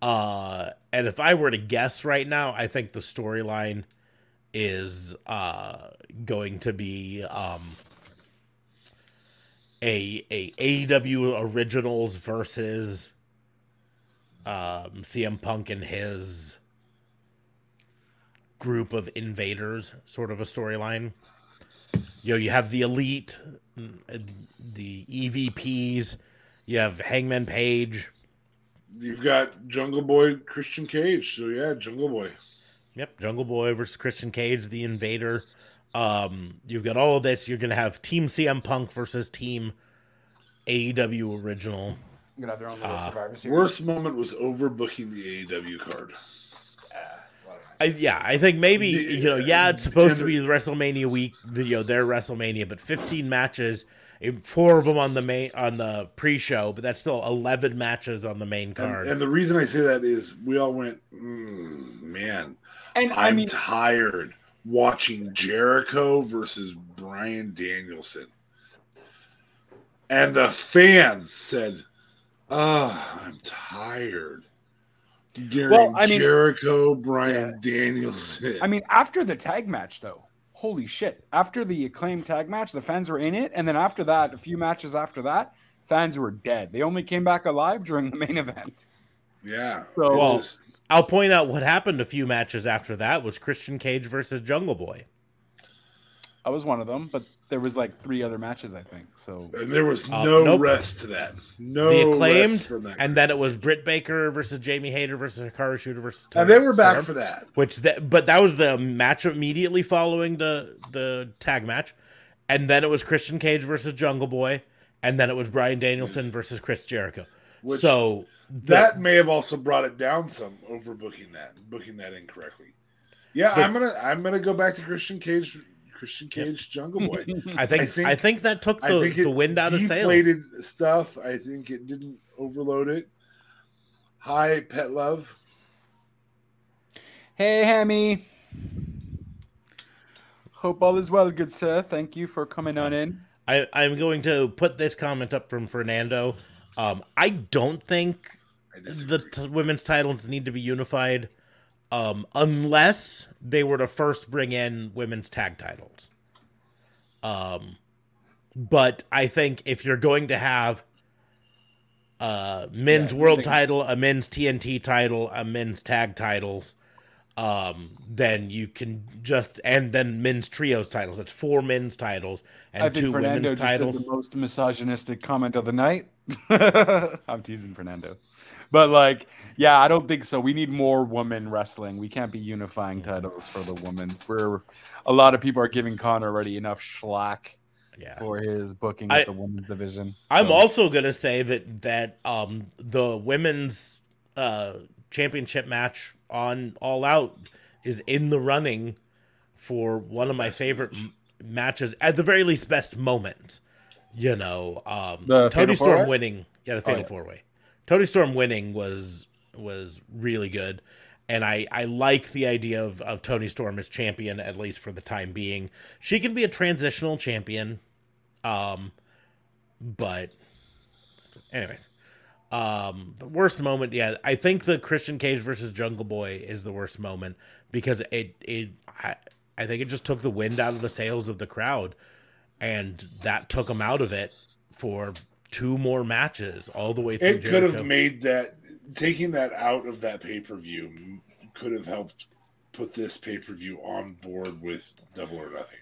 Uh, and if I were to guess right now, I think the storyline is uh, going to be um, a a AEW originals versus um, CM Punk and his group of invaders, sort of a storyline. You know, you have the elite, the EVPs, you have Hangman Page. You've got Jungle Boy, Christian Cage. So yeah, Jungle Boy. Yep, Jungle Boy versus Christian Cage, the Invader. Um, you've got all of this. You're gonna have Team CM Punk versus Team AEW Original. gonna have their own little Uh, survivor series. Worst moment was overbooking the AEW card. I, yeah, I think maybe you know, yeah, it's supposed to be the WrestleMania week, the, you know, their WrestleMania, but 15 matches, eh, four of them on the main on the pre-show, but that's still 11 matches on the main card. and the reason I say that is we all went, mm, man, and I I'm mean, tired watching Jericho versus Bryan Danielson. And the fans said, Oh, I'm tired. During Well, I mean- Jericho, Bryan Danielson. I mean, after the tag match, though, holy shit! After the acclaimed tag match, the fans were in it, and then after that, a few matches after that, fans were dead. They only came back alive during the main event. yeah. So- Well, was- I'll point out what happened a few matches after that was Christian Cage versus Jungle Boy. I was one of them, but there was like three other matches, I think. So and there was Uh, no nope. rest to that. No the rest acclaimed, from that. and then it was Britt Baker versus Jamie Hayter versus Hikaru Shida versus. and they were back Storm. for that. which that but that was the match immediately following the the tag match and then it was christian cage versus jungle boy and then it was bryan danielson versus chris jericho Which so the- that may have also brought it down some overbooking that booking that incorrectly. Yeah But- i'm gonna i'm gonna go back to christian cage christian cage jungle boy. I think i I think, think- that took i the, think the wind out of sails. stuff. I think it didn't overload it. Hi pet love. Hey, Hammy. Hope all is well, good sir. Thank you for coming on in. I, i'm going to put this comment up from fernando um, i don't think I the t- women's titles need to be unified um, unless they were to first bring in women's tag titles. Um, but I think if you're going to have a men's Yeah, world think- title, a men's TNT title, a men's tag titles, um, then you can just and then men's trios titles. That's four men's titles and I think two Fernando women's titles. the most misogynistic comment of the night. I'm teasing Fernando, but like, yeah, I don't think so. We need more women wrestling. We can't be unifying titles for the women's. Where a lot of people are giving Connor already enough schlack Yeah. for his booking I- of the women's division. I'm also gonna say that that um the women's uh championship match on All Out is in the running for one of my favorite matches, at the very least, best moment. You know, um, The Toni Storm Four-Way? winning, yeah, the Oh, Fatal yeah. Four Way. Toni Storm winning was was really good, and I I like the idea of of Toni Storm as champion at least for the time being. She can be a transitional champion, um, but anyways, um, the worst moment, yeah, I think the Christian Cage versus Jungle Boy is the worst moment because it it I, I think it just took the wind out of the sails of the crowd, and that took him out of it for two more matches all the way through. It could have made that taking that out of that pay per view could have helped put this pay per view on board with Double or Nothing.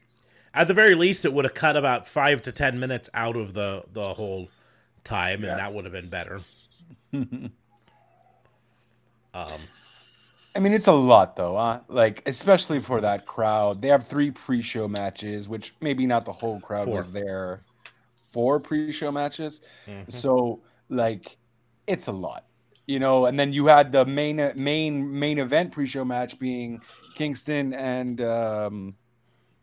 At the very least, it would have cut about five to ten minutes out of the the whole time, Yeah. and that would have been better. um, I mean, it's a lot though, huh? Like, especially for that crowd. They have three pre-show matches, which maybe not the whole crowd Four. was there. Four pre-show matches. mhm. So, like, it's a lot, you know. And then you had the main main main event pre-show match being Kingston and um,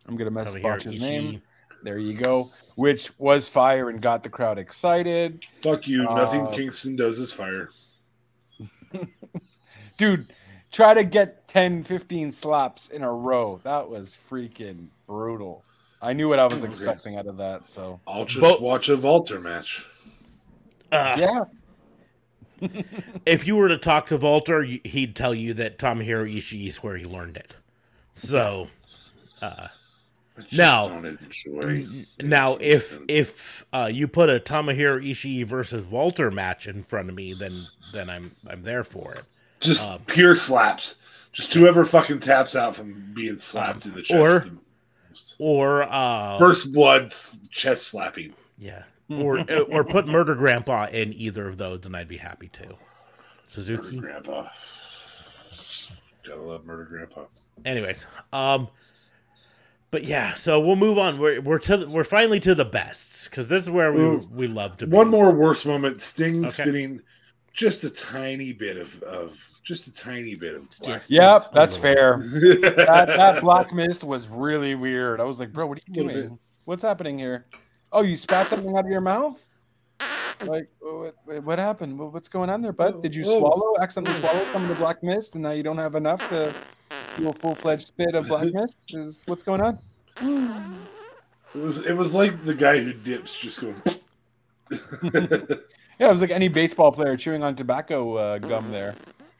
I'm gonna mess up his name. There you go. Which was fire and got the crowd excited. Fuck you. Nothing Uh, Kingston does is fire. dude try to get 10 15 slaps in a row. That was freaking brutal. I knew what i was expecting out of that so. I'll just Bo- watch a Walter match. Uh, yeah. If you were to talk to Walter, he'd tell you that Tomohiro Ishii is where he learned it. So, uh, Now- now if if uh, you put a Tomohiro Ishii versus Walter match in front of me, then then I'm I'm there for it. Just um, pure slaps, just whoever fucking taps out from being slapped in the chest. or-. Or uh, first blood chest slapping. yeah, or or put Murder Grandpa in either of those, and I'd be happy to. Murder Suzuki. Grandpa. Gotta love Murder Grandpa. anyways um but yeah so we'll move on we're we're to the, we're finally to the best because this is where we Ooh. we love to be One more worst moment: Sting Okay. spinning just a tiny bit of, of just a tiny bit of black. yep that's fair. That, that, that black mist was really weird. I was like bro what are you Little doing? what's happening here? Oh you spat something out of your mouth? Like what, what happened? What's going on there bud? Did you Oh. swallow accidentally swallow some of the black mist and now you don't have enough to do a full-fledged spit of black mist? Is what's going on? It was it was like the guy who dips just going. Yeah, it was like any baseball player chewing on tobacco uh, gum there.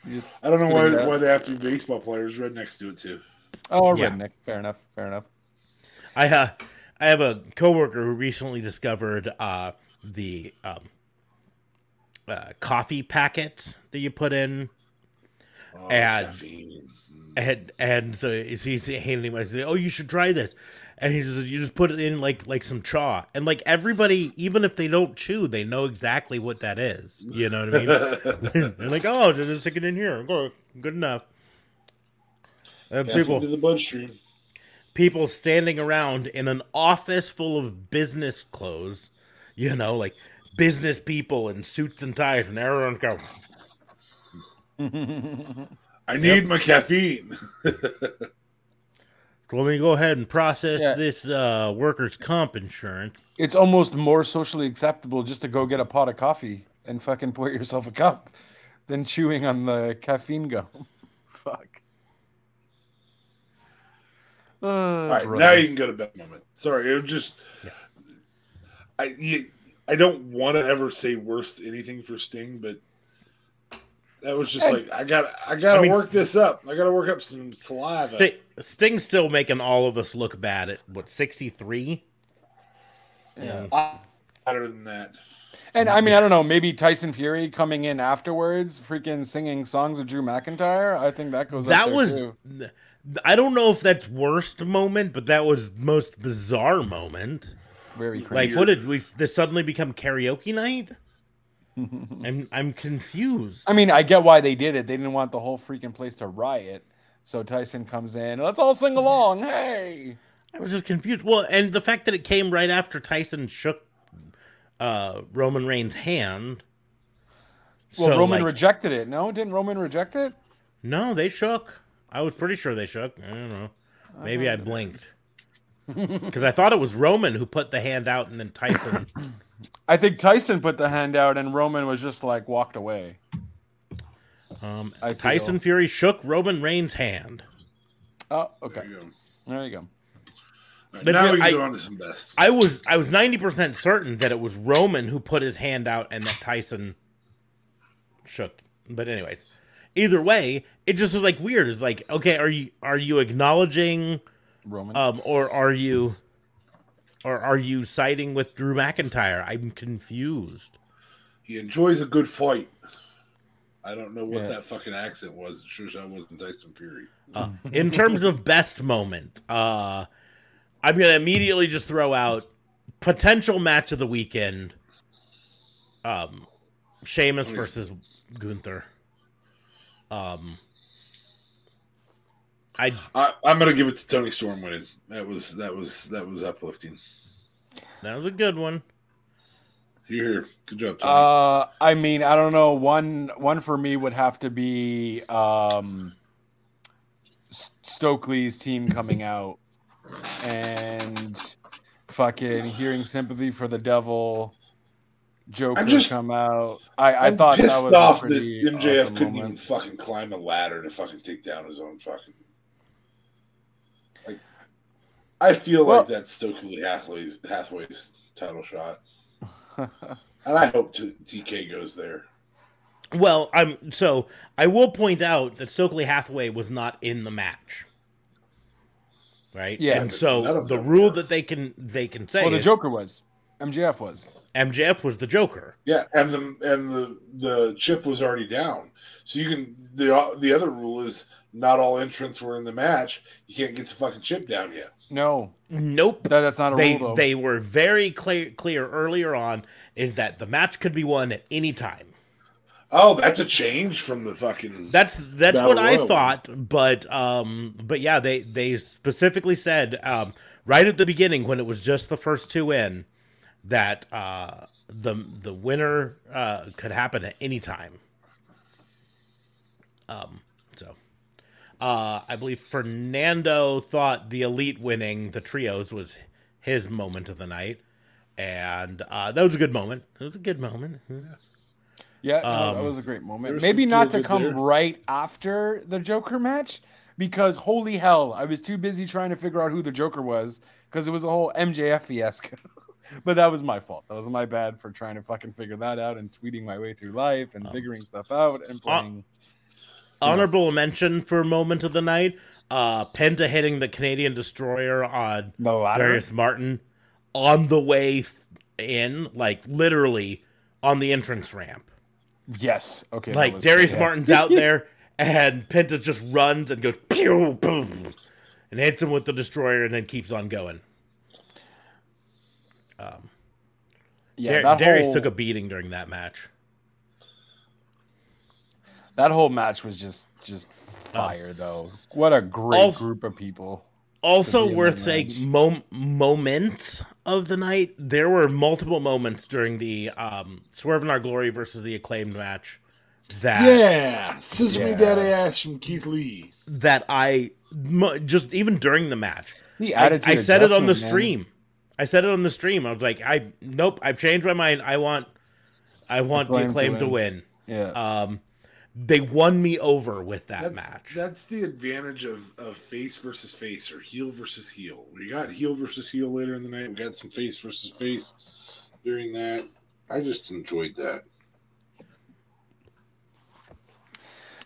You just I don't know why, why they have to be baseball players. Rednecks do it too. Oh, Yeah. redneck. Fair enough. Fair enough. i uh, i have a coworker who recently discovered uh the um uh, coffee packet that you put in Oh, And- caffeine. and and so he's handing me he's like, oh you should try this and he just you just put it in like like some chaw. And like everybody even if they don't chew they know exactly what that is. You know what i mean? They're like oh just stick it in here. Good enough. And people to the bloodstream. people standing around in an office full of business clothes you know like business people in suits and ties and everyone go I need my caffeine. let me go ahead and process Yeah. this uh workers comp insurance it's almost more socially acceptable just to go get a pot of coffee and fucking pour yourself a cup than chewing on the caffeine gum. Fuck. Uh, All right, brother. now you can go to bed moment. Sorry, it was just Yeah. I you, I don't want to ever say worst anything for Sting, but that was just And- like I got I got to I mean, work this up. I got to work up some saliva. Sti- Sting's still making all of us look bad at what 63 Yeah. Uh, Better than that. And I mean, I don't know, maybe Tyson Fury coming in afterwards, freaking singing songs of Drew McIntyre. I think that goes. up that there, was too. i don't know if that's worst moment but that was most bizarre moment very crazy. like what did we this suddenly become karaoke night i'm i'm confused I mean, I get why they did it. They didn't want the whole freaking place to riot. So Tyson comes in. Let's all sing along. Hey. I was just confused. Well, and the fact that it came right after Tyson shook uh, Roman Reigns' hand. Well, So, Roman like- rejected it. No, didn't Roman reject it? No, they shook. I was pretty sure they shook. I don't know. Maybe I blinked. Because I thought it was Roman who put the hand out and then Tyson. I think Tyson put the hand out and Roman was just like walked away. Um, I feel- Tyson Fury shook Roman Reigns' hand. Oh, There okay. you go. There you go. All right, But now we can I- go on to some best. I was I was ninety percent certain that it was Roman who put his hand out and that Tyson shook. But anyways, either way, it just was like weird. It's like okay, are you are you acknowledging Roman. um or are you or are you siding with Drew McIntyre? I'm confused. He enjoys a good fight. I don't know what Yeah. that fucking accent was. It sure as wasn't Tyson Fury. Uh, in terms of best moment, uh, I'm gonna immediately just throw out potential match of the weekend. Um, Sheamus versus Gunther. Um, I I, I'm gonna give it to Toni Storm winning. That was that was that was uplifting. that was a good one. Here, here. Good job, Toni. Uh, I mean, I don't know. One one for me would have to be um, Stokely's team coming out and fucking hearing sympathy for the devil. Joker just- come out. I, I I'm thought that pissed was off that MJF awesome couldn't moment. even fucking climb a ladder to fucking take down his own fucking. Like, I feel Well- like that's Stokely Hathaway's Hathaway's title shot, and I hope t- TK goes there. Well, I'm so I will point out that Stokely Hathaway was not in the match. Right? Yeah. And so the rule were. that they can they can say well, the is Joker was. MJF was. MJF was the Joker. Yeah, and the and the the chip was already down, so you can the the other rule is not all entrants were in the match. You can't get the fucking chip down yet. No, Nope. that, that's not a they rule though. they were very clear clear earlier on is that the match could be won at any time. Oh, that's a change from the fucking. That's that's Battle what I thought, but um but yeah, they they specifically said um right at the beginning when it was just the first two in that uh the the winner uh could happen at any time. Um so uh I believe Fernando thought the elite winning the trios was his moment of the night. And uh that was a good moment. It was a good moment. Yeah, no, that Um, was a great moment. Maybe not to come there. right after the Joker match because holy hell, I was too busy trying to figure out who the Joker was because it was a whole MJF fiasco. but that was my fault. That was my bad for trying to fucking figure that out and tweeting my way through life and Um, figuring stuff out and playing. Honorable mention for a moment of the night uh penta hitting the canadian destroyer on the ladder. darius martin on the way th- in like literally on the entrance ramp Yes. Okay. like was darius yeah. martin's out there and penta just runs and goes pew boom and hits him with the destroyer and then keeps on going um Yeah, Dar- darius whole, took a beating during that match that whole match was just just fire though. What a great Also- group of people. Also worth that saying, match. mom- moments of the night. There were multiple moments during the um, Swerve in Our Glory versus the acclaimed match that yeah, Scissor Me Yeah. Daddy ass from Keith Lee. that I just even during the match. The I, attitude. I of said it on the Judgment, man. stream. I said it on the stream. I was like, I nope. I've changed my mind. I want, I want the Acclaim to win. win. Yeah. Um, they won me over with that That's, match. that's the advantage of, of face versus face or heel versus heel. We got heel versus heel later in the night. We got some face versus face during that. I just enjoyed that.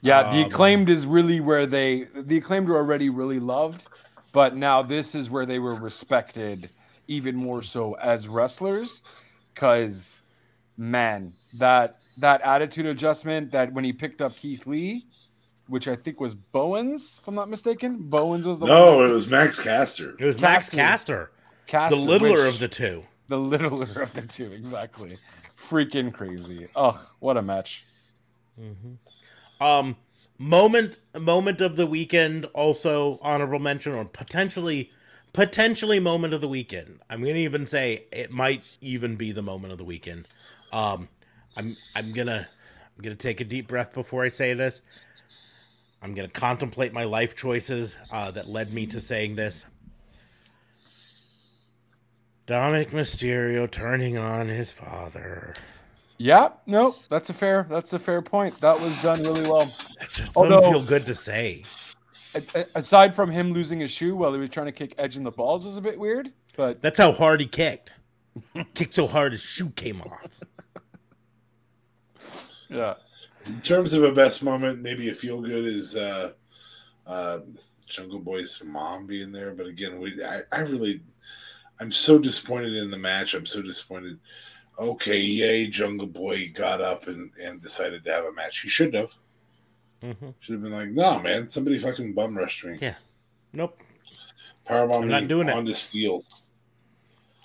Yeah, the Um, acclaimed is really where they the acclaimed were already really loved, but now this is where they were respected even more so as wrestlers. Cause man, that that attitude adjustment that when he picked up Keith Lee, which I think was Bowens, if I'm not mistaken. Bowens was the No, one it was Max Caster. it was Max Caster. Caster, Caster, the littler which- of the two. the littler of the two, exactly. Freaking crazy. Ugh, what a match. Um, moment moment of the weekend. Also honorable mention, or potentially potentially moment of the weekend. I'm gonna even say it might even be the moment of the weekend. Um, I'm I'm gonna I'm gonna take a deep breath before I say this. I'm gonna contemplate my life choices uh, that led me to saying this. Dominic Mysterio turning on his father. Yeah, no, that's a fair that's a fair point. That was done really well. That just Although- doesn't feel good to say. Aside from him losing his shoe while he was trying to kick Edge in the balls was a bit weird, but That's how hard he kicked. kicked so hard his shoe came off. Yeah. In terms of a best moment, maybe a feel good is uh, uh, Jungle Boy's mom being there. But again, we I, I really I'm so disappointed in the match. I'm so disappointed. Okay, yay, Jungle Boy got up and, and decided to have a match. He should have. hmm Should have been like, no, man, somebody fucking bum rushed me. Yeah. Nope, Powerbomb I'm not me doing it. onto steel.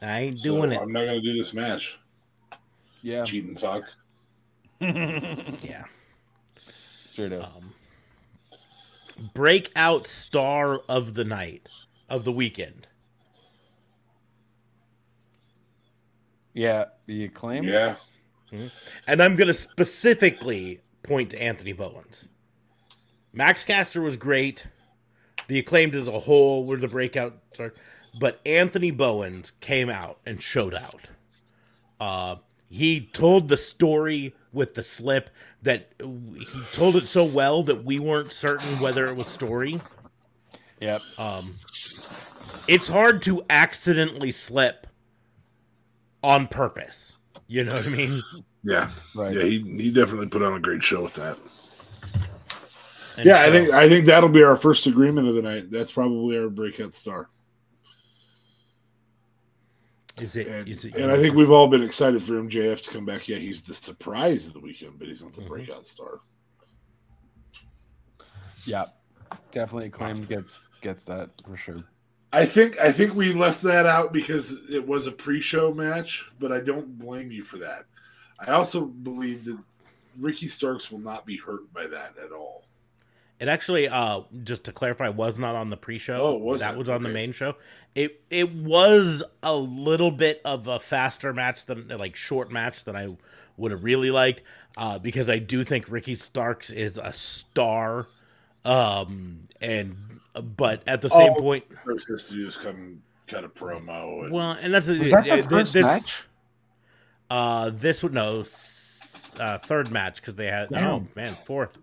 I ain't So doing it. I'm not going to do this match. Yeah. Cheating fuck. Yeah. Straight up. Um, breakout star of the night of the weekend. Yeah. The acclaim. Yeah. And I'm going to specifically point to Anthony Bowens. Max Caster was great. The acclaimed as a whole were the breakout star. But Anthony Bowens came out and showed out. Uh, he told the story with the slip that he told it so well that we weren't certain whether it was story. Yep. Um, it's hard to accidentally slip on purpose. You know what I mean? Yeah. Right. Yeah, he, he definitely put on a great show with that. And yeah, I think I think that'll be our first agreement of the night. That's probably our breakout star. Is it? And, is it and I think we've all been excited for MJF to come back. Yeah, he's the surprise of the weekend, but he's not the Mhm. breakout star. Yeah. Definitely acclaim gets gets that for sure. I think I think we left that out because it was a pre-show match, but I don't blame you for that. I also believe that Ricky Starks will not be hurt by that at all. It actually, uh, just to clarify, was not on the pre-show. Oh, wasn't? that was on the main show. It it was a little bit of a faster match than like short match than I would have really liked, uh, because I do think Ricky Starks is a star, um, and but at the same Oh. point, First has to do is come cut a promo. And, well, and that's Was that uh, the first this, match? Uh, this would no uh, third match because they had Damn. oh man fourth.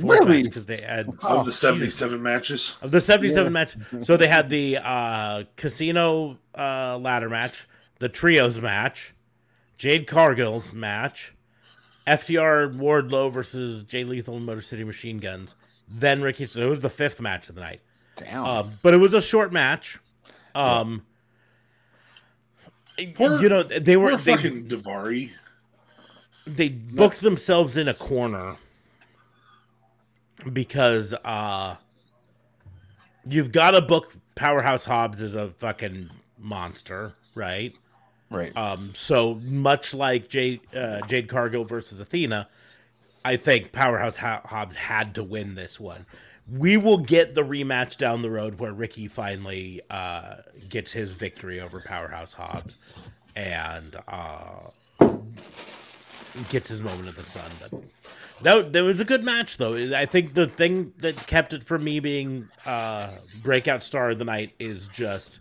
Fourth Really? Because they had of Oh, the seventy-seven matches, of the 77 match. So they had the uh, casino uh, ladder match, the trios match, Jade Cargill's match, FTR Wardlow versus Jay Lethal and Motor City Machine Guns. Then Ricky. So it was the fifth match of the night. Damn. Um, but it was a short match. Um, Poor- you know they were Poor they, fucking Davari. they booked themselves in a corner because uh you've got to book Powerhouse Hobbs as a fucking monster, right? right. Um so much like Jade uh, Jade Cargill versus Athena, I think Powerhouse Ho- Hobbs had to win this one. We will get the rematch down the road where Ricky finally uh, gets his victory over Powerhouse Hobbs and uh, gets his moment of the sun. But that, that was a good match, though. I think the thing that kept it from me being uh, breakout star of the night is just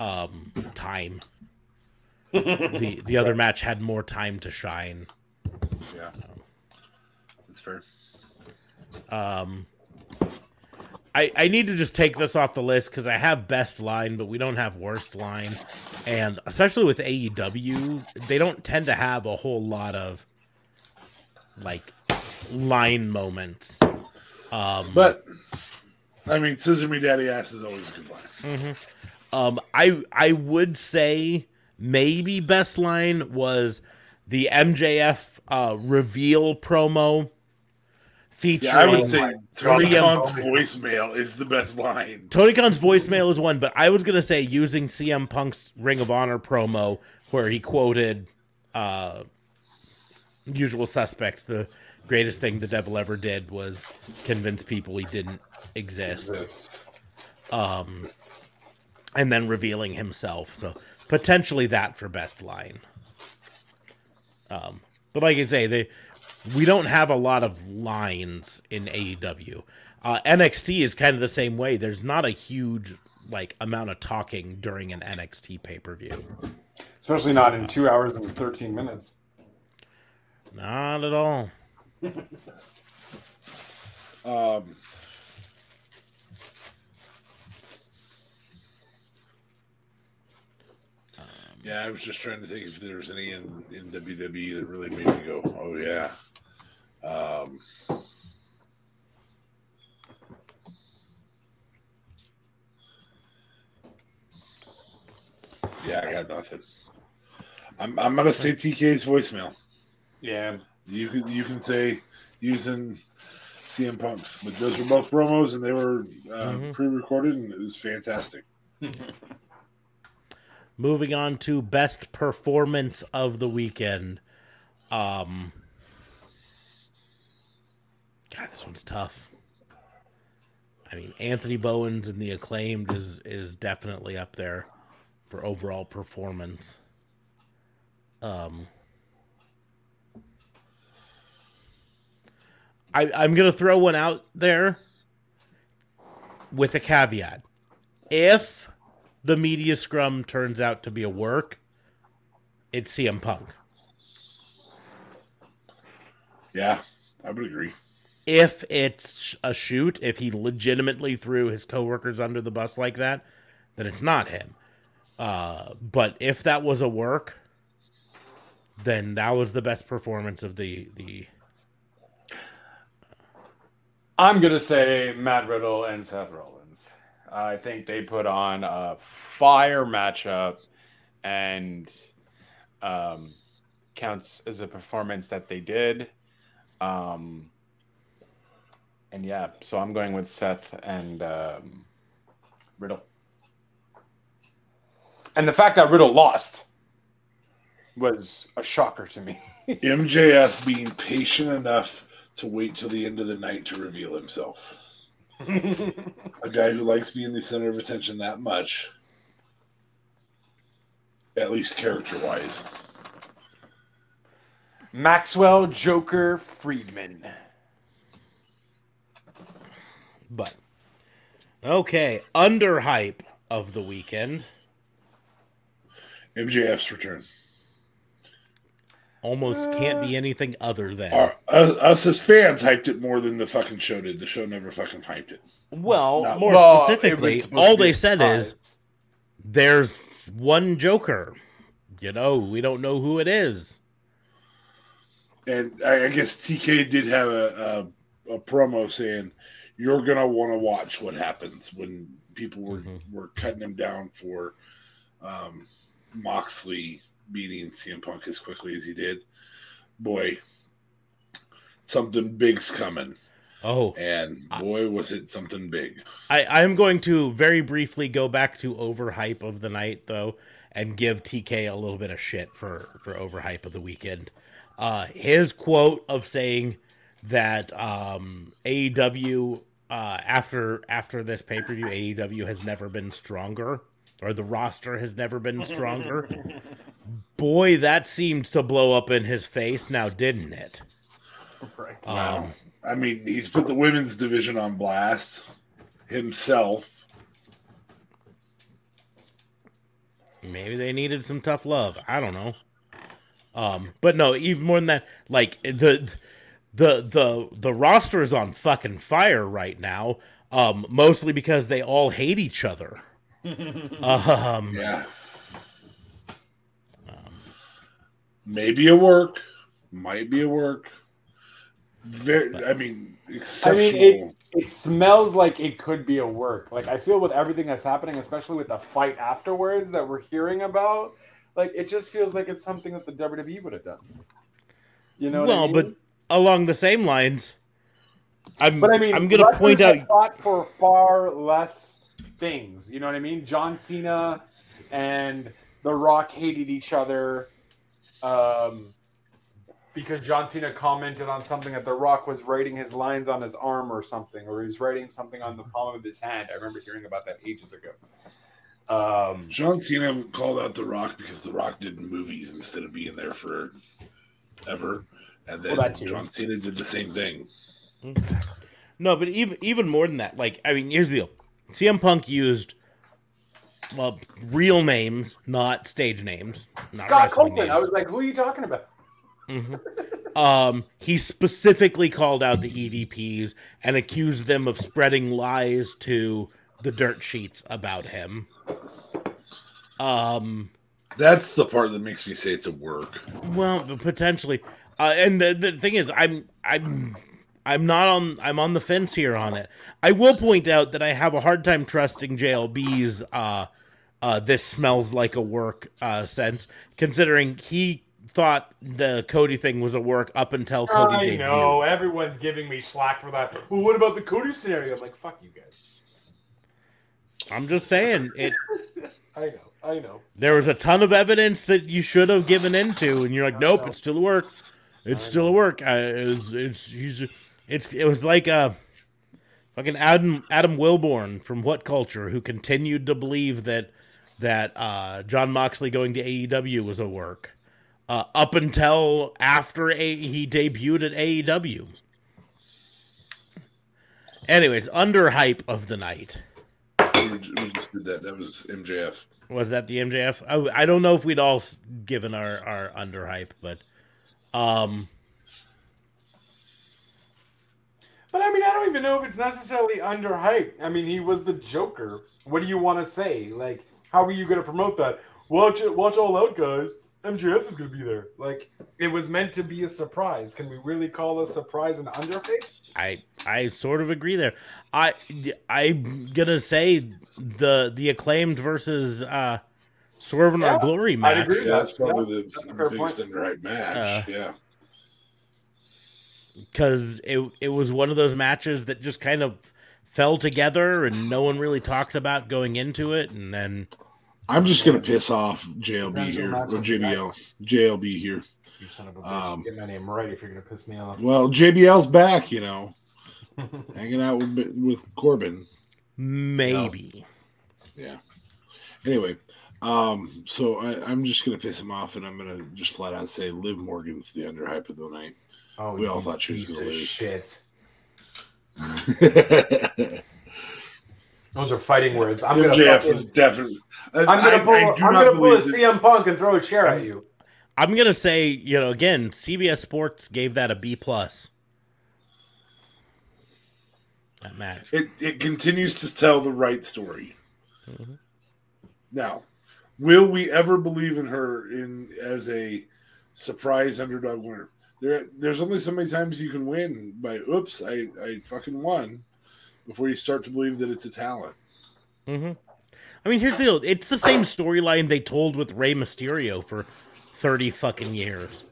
um, time. the the other match had more time to shine. Yeah, that's fair. Um, I I need to just take this off the list because I have best line, but we don't have worst line, and especially with AEW, they don't tend to have a whole lot of like line moments. Um, But I mean, Scissor Me Daddy Ass is always a good line. Um, I I would say maybe best line was the MJF uh, reveal promo featuring. Yeah, I would say Tony Khan's voicemail is the best line. Tony Khan's voicemail is one, but I was gonna say using CM Punk's Ring of Honor promo where he quoted uh, Usual Suspects. The greatest thing the devil ever did was convince people he didn't exist. Um, and then revealing himself. So potentially that for best line. Um, but like I say, they we don't have a lot of lines in AEW. Uh, NXT is kind of the same way. There's not a huge like amount of talking during an NXT pay per view. Especially not in two hours and thirteen minutes. Not at all. Um, yeah, I was just trying to think if there was any in, in WWE that really made me go, "Oh yeah." Um, yeah, I got nothing. I'm I'm gonna say TK's voicemail. Yeah. You can you can say using CM Punk's, but those were both promos and they were uh, Mhm. pre-recorded and it was fantastic. Moving on to best performance of the weekend. Um God, this one's tough. I mean, Anthony Bowens and the acclaimed is is definitely up there for overall performance. Um I, I'm gonna throw one out there with a caveat. If the media scrum turns out to be a work, it's CM Punk. Yeah, I would agree. If it's a shoot, if he legitimately threw his coworkers under the bus like that, then it's not him. Uh, but if that was a work, then that was the best performance of the the. I'm gonna say Matt Riddle and Seth Rollins. I think they put on a fire matchup, and um, counts as a performance that they did. Um, and yeah, so I'm going with Seth and um, Riddle. And the fact that Riddle lost was a shocker to me. MJF being patient enough to wait till the end of the night to reveal himself. a guy who likes being the center of attention that much, at least character-wise. Maxwell Joker Friedman. But okay, under hype of the weekend. MJF's return. Almost uh, can't be anything other than. Our, us, us as fans hyped it more than the fucking show did. The show never fucking hyped it. Well, No. more Well, specifically, all they a said is surprise. there's one Joker. You know, we don't know who it is. And I, I guess TK did have a, a, a promo saying, "You're gonna want to watch what happens when people were Mhm. were cutting him down for um, Moxley beating CM Punk as quickly as he did. Boy, something big's coming, Oh, and boy, was it something big. I, I'm going to very briefly go back to overhype of the night, though, and give TK a little bit of shit for for overhype of the weekend. Uh, his quote of saying that um, AEW uh, after after this pay per view, AEW has never been stronger, or the roster has never been stronger. Boy, that seemed to blow up in his face, now didn't it? Right. Um, I mean, he's put the women's division on blast himself. Maybe they needed some tough love. I don't know. Um, but no, even more than that, like the the the the roster is on fucking fire right now. Um, mostly because they all hate each other. um, Yeah. Maybe a work, might be a work. Very, I mean, I mean, it, it smells like it could be a work. Like I feel with everything that's happening, especially with the fight afterwards that we're hearing about, like it just feels like it's something that the WWE would have done. You know, what I well, mean? but along the same lines, I'm but I mean, I'm gonna point out fought for far less things. You know what I mean? John Cena and The Rock hated each other um, because John Cena commented on something that The Rock was writing his lines on his arm or something, or he's writing something on the palm of his hand. I remember hearing about that ages ago. Um, John Cena called out The Rock because The Rock did movies instead of being there for ever. And then Well. John Cena did the same thing. No, but even even more than that, like I mean, here's the deal: CM Punk used well real names, not stage names. Not Scott wrestling Copeland. I was like, who are you talking about? Um, he specifically called out the EVPs and accused them of spreading lies to the dirt sheets about him. Um, That's the part that makes me say it's a work. well, potentially. Uh, and the, the thing is, I'm I'm I'm not on I'm on the fence here on it. I will point out that I have a hard time trusting JLB's uh uh this smells like a work uh sense, considering he thought the Cody thing was a work up until Cody I debuted. know everyone's giving me slack for that. Well, what about the Cody scenario? I'm like, fuck you guys. I'm just saying it. I know, I know. There was a ton of evidence that you should have given into, and you're like, nope, it's still a work. It's still a work. Uh, it's it's he's, it's it was like a fucking Adam Adam Wilborn from What Culture who continued to believe that that uh, Jon Moxley going to AEW was a work uh, up until after a- he debuted at AEW. Anyways, under hype of the night. We we just did that. That was MJF. Was that the MJF? I, I don't know if we'd all given our our under hype, but um, But I mean, I don't even know if it's necessarily underhyped. I mean, he was the Joker. What do you want to say? Like, how are you going to promote that? Watch it, watch all out, guys. MJF is going to be there. Like, it was meant to be a surprise. Can we really call a surprise an underhyped? I I sort of agree there. I I'm gonna say the the acclaimed versus uh Swerve in Yeah, Our Glory I'd match agree. Yeah, that's probably that's the, fair the biggest point. underhyped match. Uh, yeah. because it it was one of those matches that just kind of fell together and no one really talked about going into it, and then I'm just gonna piss off JLB here or. JBL. JLB here. You son of a bitch. Um, Get my name right if you're going to piss me off. Well, JBL's back. You know, hanging out with with Corbin. maybe. Yeah. Anyway, um, so I, I'm just gonna piss him off, and I'm gonna just flat out say Liv Morgan's the underhype of the night. Oh, We all thought she was gonna lose. Shit. Those are fighting words. I'm gonna MJF fucking, was definitely. I'm gonna pull. I, I, I'm not gonna pull a that- CM Punk and throw a chair at you. I'm gonna say you know again CBS Sports gave that a B plus. That match. It it continues to tell the right story. Mhm. Now, will we ever believe in her in as a surprise underdog winner? There, there's only so many times you can win by oops, I, I fucking won before you start to believe that it's a talent. Mm-hmm. I mean, here's the deal. It's the same storyline they told with Rey Mysterio for thirty fucking years.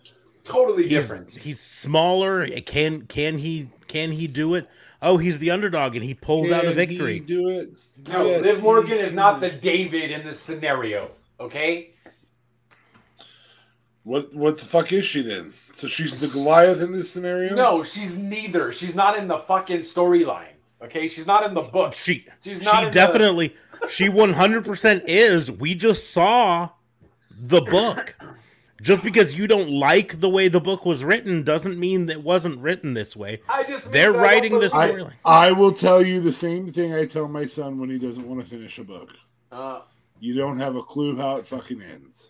Totally He's, different. he's smaller. Can can he can he do it? Oh, he's the underdog and he pulls out a victory. do it? No, Yes, Liv Morgan is not the David in this scenario. Okay. What what the fuck is she then? So she's the Goliath in this scenario? No, she's neither. She's not in the fucking storyline. Okay, she's not in the book. She She's not she in the- definitely she 100% is. We just saw the book. Just because you don't like the way the book was written doesn't mean that it wasn't written this way. I just they're writing don't this I. I will tell you the same thing I tell my son when he doesn't want to finish a book. Uh, You don't have a clue how it fucking ends.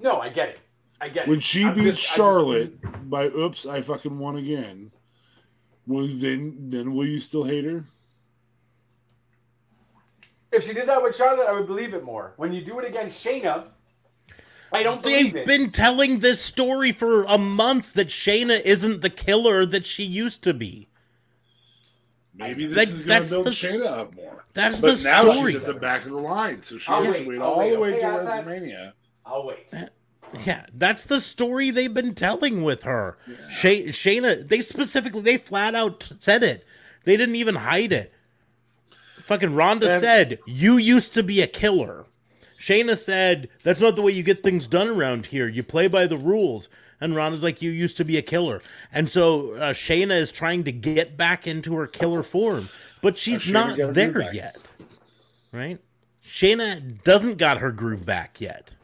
no, I get it. I get it. When she I'm beats just- I just- Charlotte by oops, I fucking won again. Well, then, then will you still hate her? if she did that with Charlotte, I would believe it more. When you do it against Shayna, I don't believe They've it. been telling this story for a month that Shayna isn't the killer that she used to be. Maybe this Like, is going to build the- Shayna up more. That's But the now story. she's at the back of the line, so she I'll has wait, to wait I'll all wait, the way to assets? WrestleMania. I'll wait. Eh, yeah, that's the story they've been telling with her. Shay- Shayna, they specifically, they flat out said it. They didn't even hide it. Fucking Ronda And- said, "You used to be a killer." Shayna said, "That's not the way you get things done around here. You play by the rules." And Ron is like, "You used to be a killer," and so uh, Shayna is trying to get back into her killer form, but she's not there yet. right? Shayna doesn't got her groove back yet.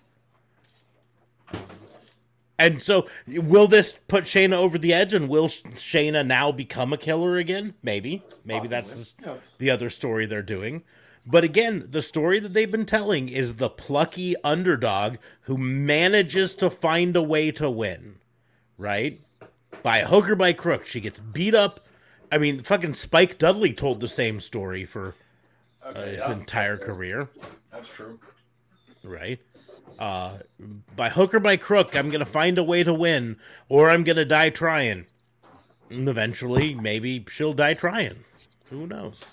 And so, will this put Shayna over the edge, and will Shayna now become a killer again? Maybe, maybe that's the, Yeah. the other story they're doing. But again, the story that they've been telling is the plucky underdog who manages to find a way to win, right? By hook or by crook, she gets beat up. I mean, fucking Spike Dudley told the same story for uh, his entire career That's true. right? Uh, by hook or by crook, I'm gonna find a way to win, or I'm gonna die trying. And eventually, maybe she'll die trying. Who knows?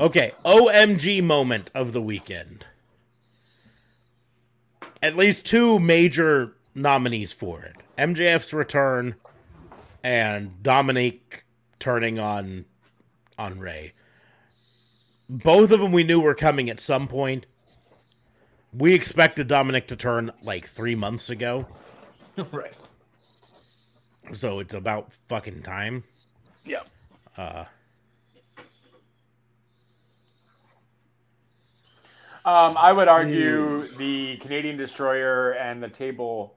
Okay, OMG moment of the weekend. At least two major nominees for it: MJF's return and Dominik turning on on Rey. Both of them we knew were coming at some point. We expected Dominik to turn like three months ago, right. so it's about fucking time. Yeah. Uh, Um, I would argue the Canadian Destroyer and the table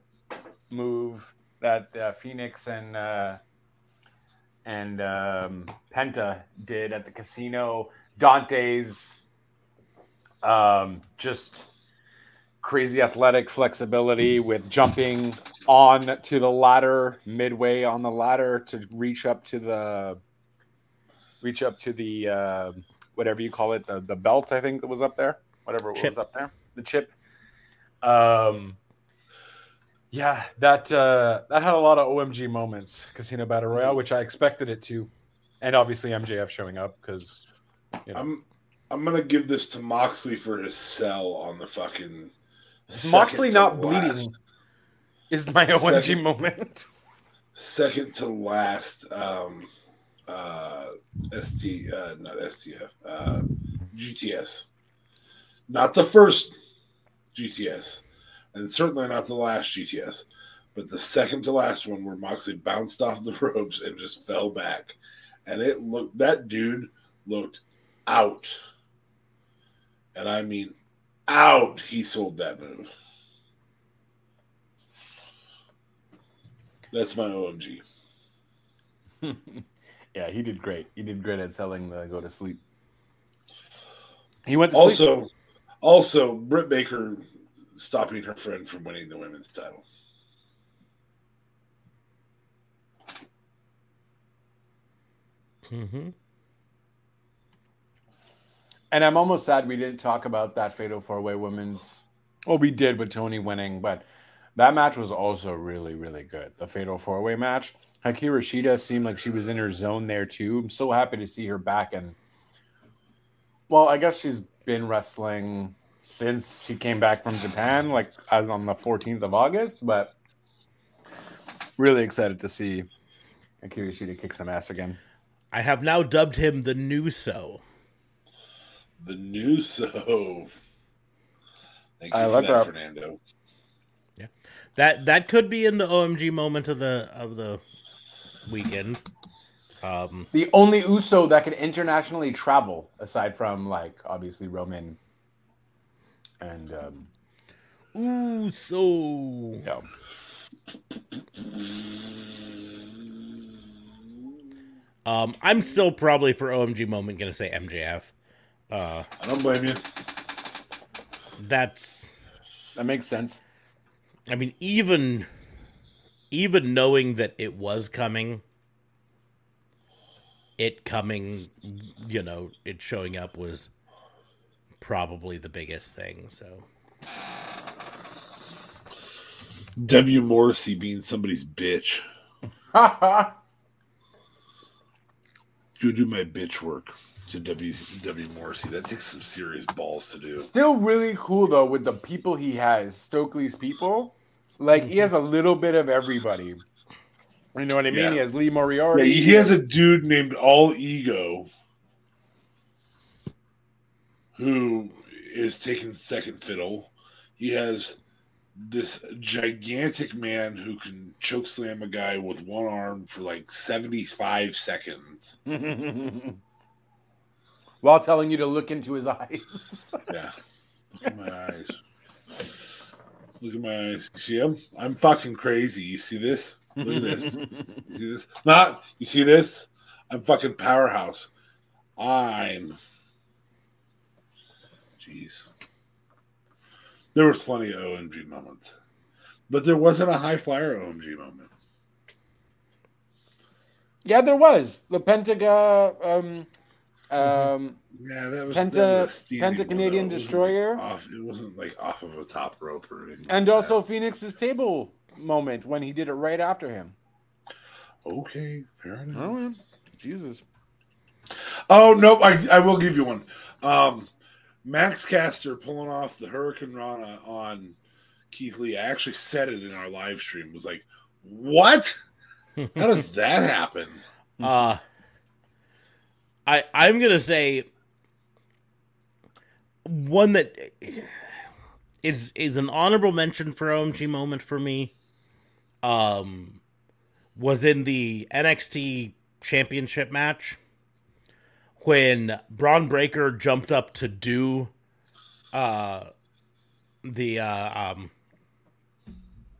move that uh, Fénix and uh, and um, Penta did at the casino. Dante's um, just crazy athletic flexibility with jumping on to the ladder midway on the ladder to reach up to the reach up to the uh, whatever you call it the, the belt I think that was up there whatever Chip. was up there. The chip. Um yeah that uh that had a lot of omg moments casino battle royale which i expected it to. And obviously mjf showing up because you know. I'm I'm gonna give this to Moxley for his sell on the fucking moxley second to not bleeding last- is my omg moment. second to last um uh st uh not stf uh gts not the first gts and certainly not the last gts but the second to last one where moxley bounced off the ropes and just fell back. And it looked that dude looked out. And i mean out he sold that move. That's my omg yeah he did great. He did great at selling the go to sleep. He went to sleep. Also, also Britt Baker stopping her friend from winning the women's title. hmm And I'm almost sad we didn't talk about that Fatal Four Way Women's. Well, we did with Toni winning, but that match was also really, really good. The Fatal Four Way match. Hikaru Shida seemed like she was in her zone there too. I'm so happy to see her back. And well, I guess she's been wrestling since she came back from Japan, like as on the 14th of August. But really excited to see Hikaru Shida kick some ass again. I have now dubbed him the new Uso. The new Uso. Thank you I for like that, that. Fernando. Yeah. That that could be in the OMG moment of the of the weekend. Um, The only Uso that can internationally travel, aside from like obviously Roman and um, ooh, so yeah. um, I'm still probably for OMG moment gonna say MJF. Uh, I don't blame you. that's that makes sense. I mean, even even knowing that it was coming, it coming, you know, it showing up was probably the biggest thing. So W. Morrissey being somebody's bitch. Go do my bitch work to W. W. Morrissey. That takes some serious balls to do. Still really cool though with the people he has, Stokely's people. Like he has a little bit of everybody. You know what I mean? Yeah. He has Lee Yeah, Moriarty. he has a dude named All Ego who is taking second fiddle. He has this gigantic man who can choke slam a guy with one arm for like 75 seconds. while telling you to look into his eyes. Yeah. Look at my eyes. Look at my eyes. You see him? I'm fucking crazy. You see this? Look at this. You see this? Not. You see this? I'm fucking powerhouse. I'm. Jeez. There was plenty of OMG moments, but there wasn't a high flyer OMG moment. yeah, there was the Pentaga. Um, um, Yeah, that was Penta- that was Penta Canadian Destroyer? off- it wasn't like off of a top rope or anything. and like also Fénix's table moment when he did it right after him. okay, fair enough. Oh, yeah. Jesus. Oh no, I, I will give you one. Um, Max Caster pulling off the Hurricanrana on Keith Lee. I actually said it in our live stream. Was like, what? How does that happen? Uh I I'm gonna say one that is is an honorable mention for OMG moment for me. Um was in the NXT championship match when Bron Breakker jumped up to do uh the uh um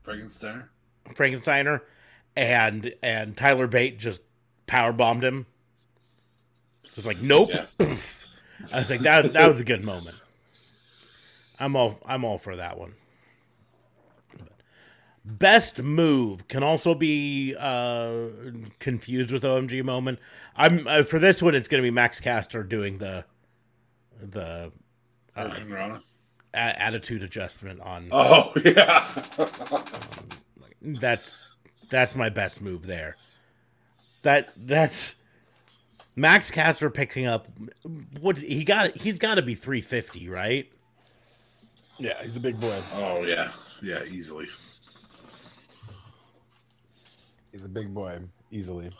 Frankenstein. Frankensteiner and and Tyler Bate just power bombed him. It was like, nope. Yeah. I was like, that that was a good moment. I'm all I'm all for that one. Best move can also be uh, confused with OMG moment. I'm uh, for this one. It's going to be Max Caster doing the the uh, Rana. a- attitude adjustment on Oh yeah. that's that's my best move there. That that's Max Caster picking up what's he got he's got to be 350, right? Yeah, he's a big boy. oh yeah. Yeah, easily. He's a big boy, easily.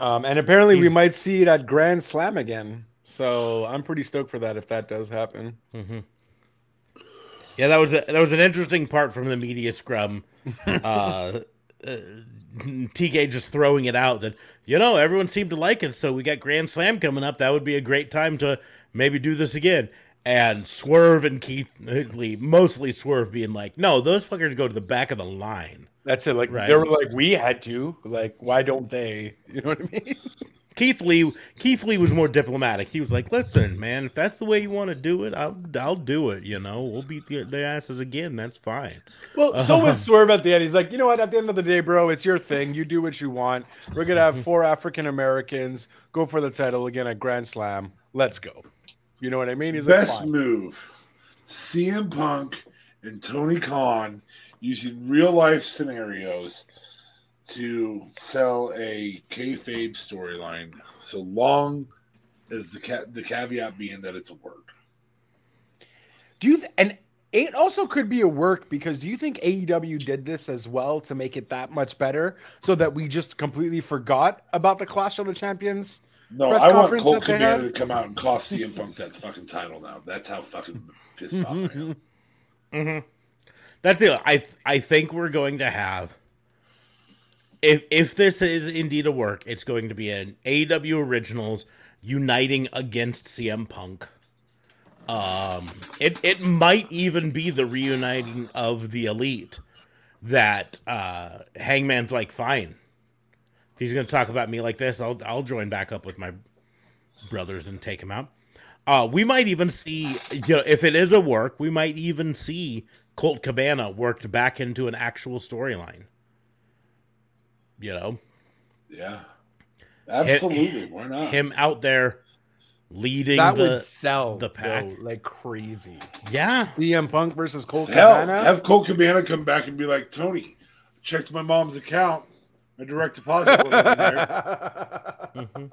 Um, and apparently we might see it at Grand Slam again. So I'm pretty stoked for that if that does happen. Yeah, that was a, that was an interesting part from the media scrum. uh, uh, TK just throwing it out that you know everyone seemed to like it, so we got Grand Slam coming up. That would be a great time to maybe do this again. And Swerve and Keith Lee, mostly Swerve, being like, "No, those fuckers go to the back of the line." That's it. Like Right. they were like, we had to. Like, why don't they? You know what I mean? Keith Lee, Keith Lee was more diplomatic. He was like, "Listen, man, if that's the way you want to do it, I'll I'll do it. You know, we'll beat the, the asses again. That's fine." Well, so was Swerve at the end. He's like, you know what? At the end of the day, bro, it's your thing. You do what you want. We're gonna have four African Americans go for the title again at Grand Slam. Let's go. You know what I mean? He's like, Best fine. move: CM Punk and Tony Khan using real life scenarios to sell a kayfabe storyline. So long as the ca- the caveat being that it's a work. Do you th- and it also could be a work because do you think AEW did this as well to make it that much better so that we just completely forgot about the Clash of the Champions? No, Press I want conference Colt Cabana to come out and cost CM Punk that fucking title now. That's how fucking pissed off I am. That's the I I think we're going to have if if this is indeed a work, it's going to be an AEW Originals uniting against CM Punk. Um, it it might even be the reuniting of the Elite that uh, Hangman's like, fine. If he's going to talk about me like this, I'll I'll join back up with my brothers and take him out. Uh, we might even see, you know, if it is a work, we might even see Colt Cabana worked back into an actual storyline. You know, Yeah, absolutely. Why not? him out there leading That the would sell the pack. though, like crazy. yeah. CM Punk versus Colt Hell, Cabana. have Colt Cabana come back and be like, Tony, checked my mom's account. My direct deposit wasn't there.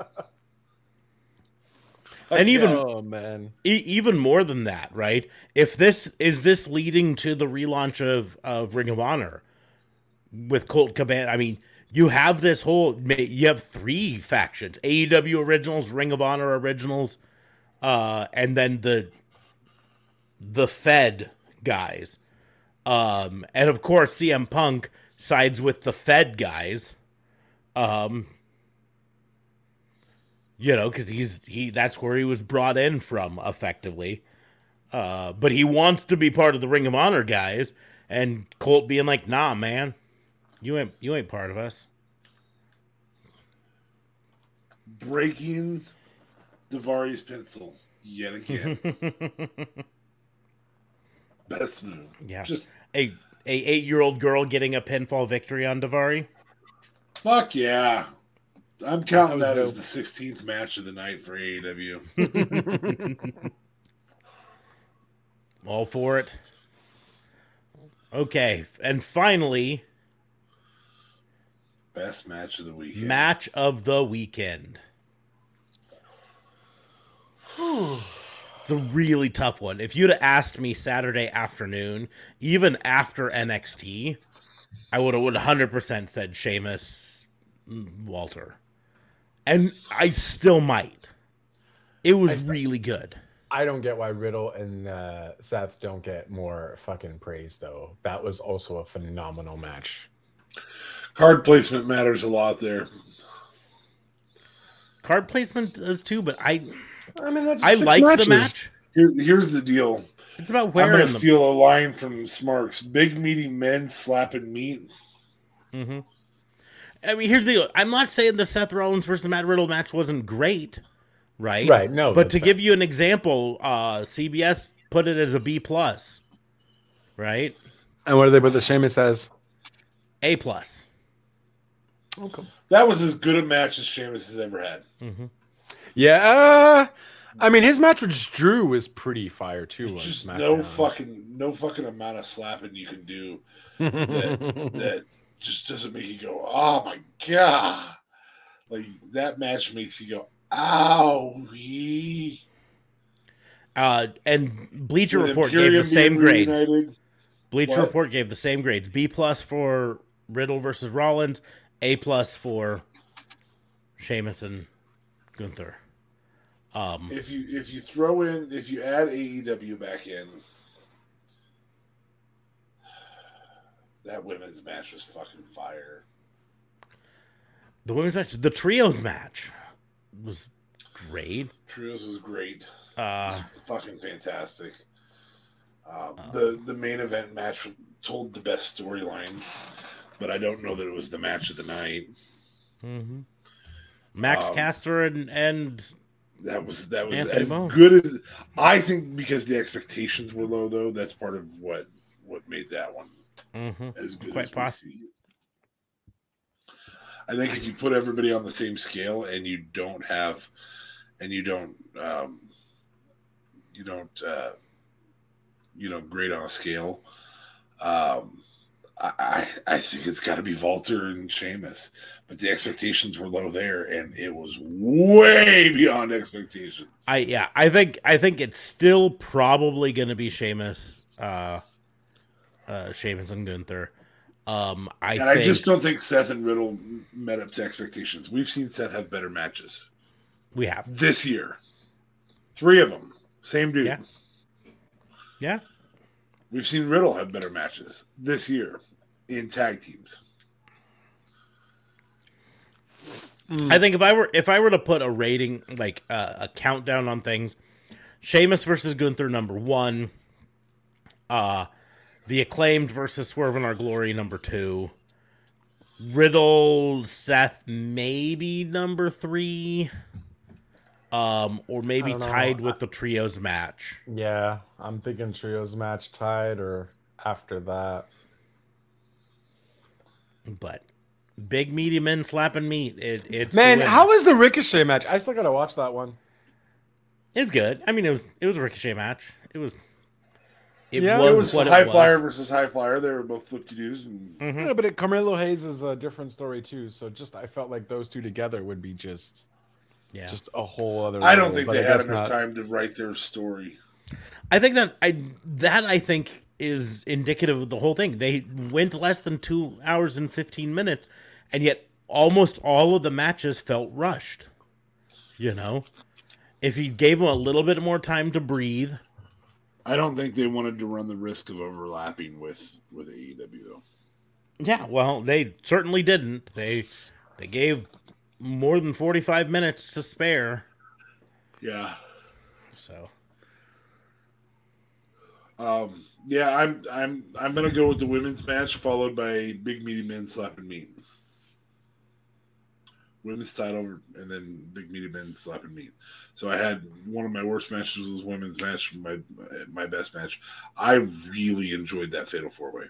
And even oh man, E- even more than that, right? If this is this leading to the relaunch of of Ring of Honor with Colt Cabana, I mean, you have this whole you have three factions: AEW Originals, Ring of Honor Originals, uh, and then the the Fed guys, um, and of course CM Punk sides with the Fed guys. Um, You know, because he's he that's where he was brought in from effectively. Uh, but he wants to be part of the Ring of Honor guys, and Colt being like, "Nah, man, you ain't you ain't part of us." Breaking Davari's pencil yet again. Best move. Yeah, Just a a eight year old girl getting a pinfall victory on Davari. Fuck yeah. I'm counting That that as the 16th match of the night for AEW. All for it. Okay, and finally, Best match of the weekend. match of the weekend. It's a really tough one. If you'd have asked me Saturday afternoon, even after NXT, I would have 100% said Sheamus Walter. And I still might. It was really good. I don't get why Riddle and uh, Seth don't get more fucking praise though. That was also a phenomenal match. Card placement matters a lot there. Card placement does too, but I I mean, that's I six like matches. the match. Here, here's the deal. It's about where I'm gonna the steal a line from Smarks. Big meaty men slapping meat. hmm I mean, here's the deal. I'm not saying the Seth Rollins versus Matt Riddle match wasn't great, right? Right, no, But to fair. give you an example, uh, CBS put it as a B plus, right? And what do they put the Sheamus as? A plus. Okay. That was as good a match as Sheamus has ever had. hmm Yeah, uh, I mean, his match with Drew was pretty fire too. on Just no fucking no fucking amount of slapping you can do that that just doesn't make you go, oh my god. Like that match makes you go, ow. Uh, and Bleacher Report gave the same grades. Bleacher What? Report gave the same grades. B plus for Riddle versus Rollins. A plus for Sheamus and Gunther. Um, If you if you throw in if you add AEW back in, that women's match was fucking fire. the women's match, the trios match, was great. Trios was great. Uh, fucking fantastic. Um, the the main event match told the best storyline, but I don't know that it was the match of the night. Mm-hmm. Max Um, Caster and and That was that was Anthony as Bone. good as I think because the expectations were low though. That's part of what what made that one mhm. as good Quite as possible. see. I think if you put everybody on the same scale and you don't have and you don't um, you don't uh, you know grade on a scale, um, I, I I think it's got to be Walter and Sheamus, but the expectations were low there, and it was way beyond expectations. I yeah, I think I think it's still probably going to be Sheamus, uh, uh, Sheamus and Gunther. Um, I and think I just don't think Seth and Riddle met up to expectations. We've seen Seth have better matches we have this year. Three of them, same dude. Yeah. yeah. We've seen Riddle have better matches this year in tag teams. I think if I were if I were to put a rating like uh, a countdown on things, Sheamus versus Gunther number one, uh, the acclaimed versus Swerve in Our Glory number two, Riddle Seth maybe number three, um, or maybe tied with the trios match. Yeah, I'm thinking trios match tied or after that. But big meaty men slapping meat. It, it's Man, how was the Ricochet match? I still gotta watch that one. it's good. I mean, it was it was a ricochet match. It was. It Yeah, was, It was what high it was. flyer versus high flyer. They were both flip to doos, and Mhm. Yeah, but it, Carmelo Hayes is a different story too. So just I felt like those two together would be just Yeah. just a whole other. I don't level, think but they had enough not. time to write their story. I think that I that I think is indicative of the whole thing. They went less than two hours and fifteen minutes, and yet almost all of the matches felt rushed. You know, if you gave them a little bit more time to breathe, I don't think they wanted to run the risk of overlapping with with AEW though. yeah. Well, they certainly didn't. They they gave more than 45 minutes to spare. Yeah. So, Um, yeah, I'm I'm I'm gonna go with the women's match followed by big meaty men slapping meat. Women's title and then big meaty men slapping meat. So I had one of my worst matches was women's match, my my best match. I really enjoyed that fatal four way.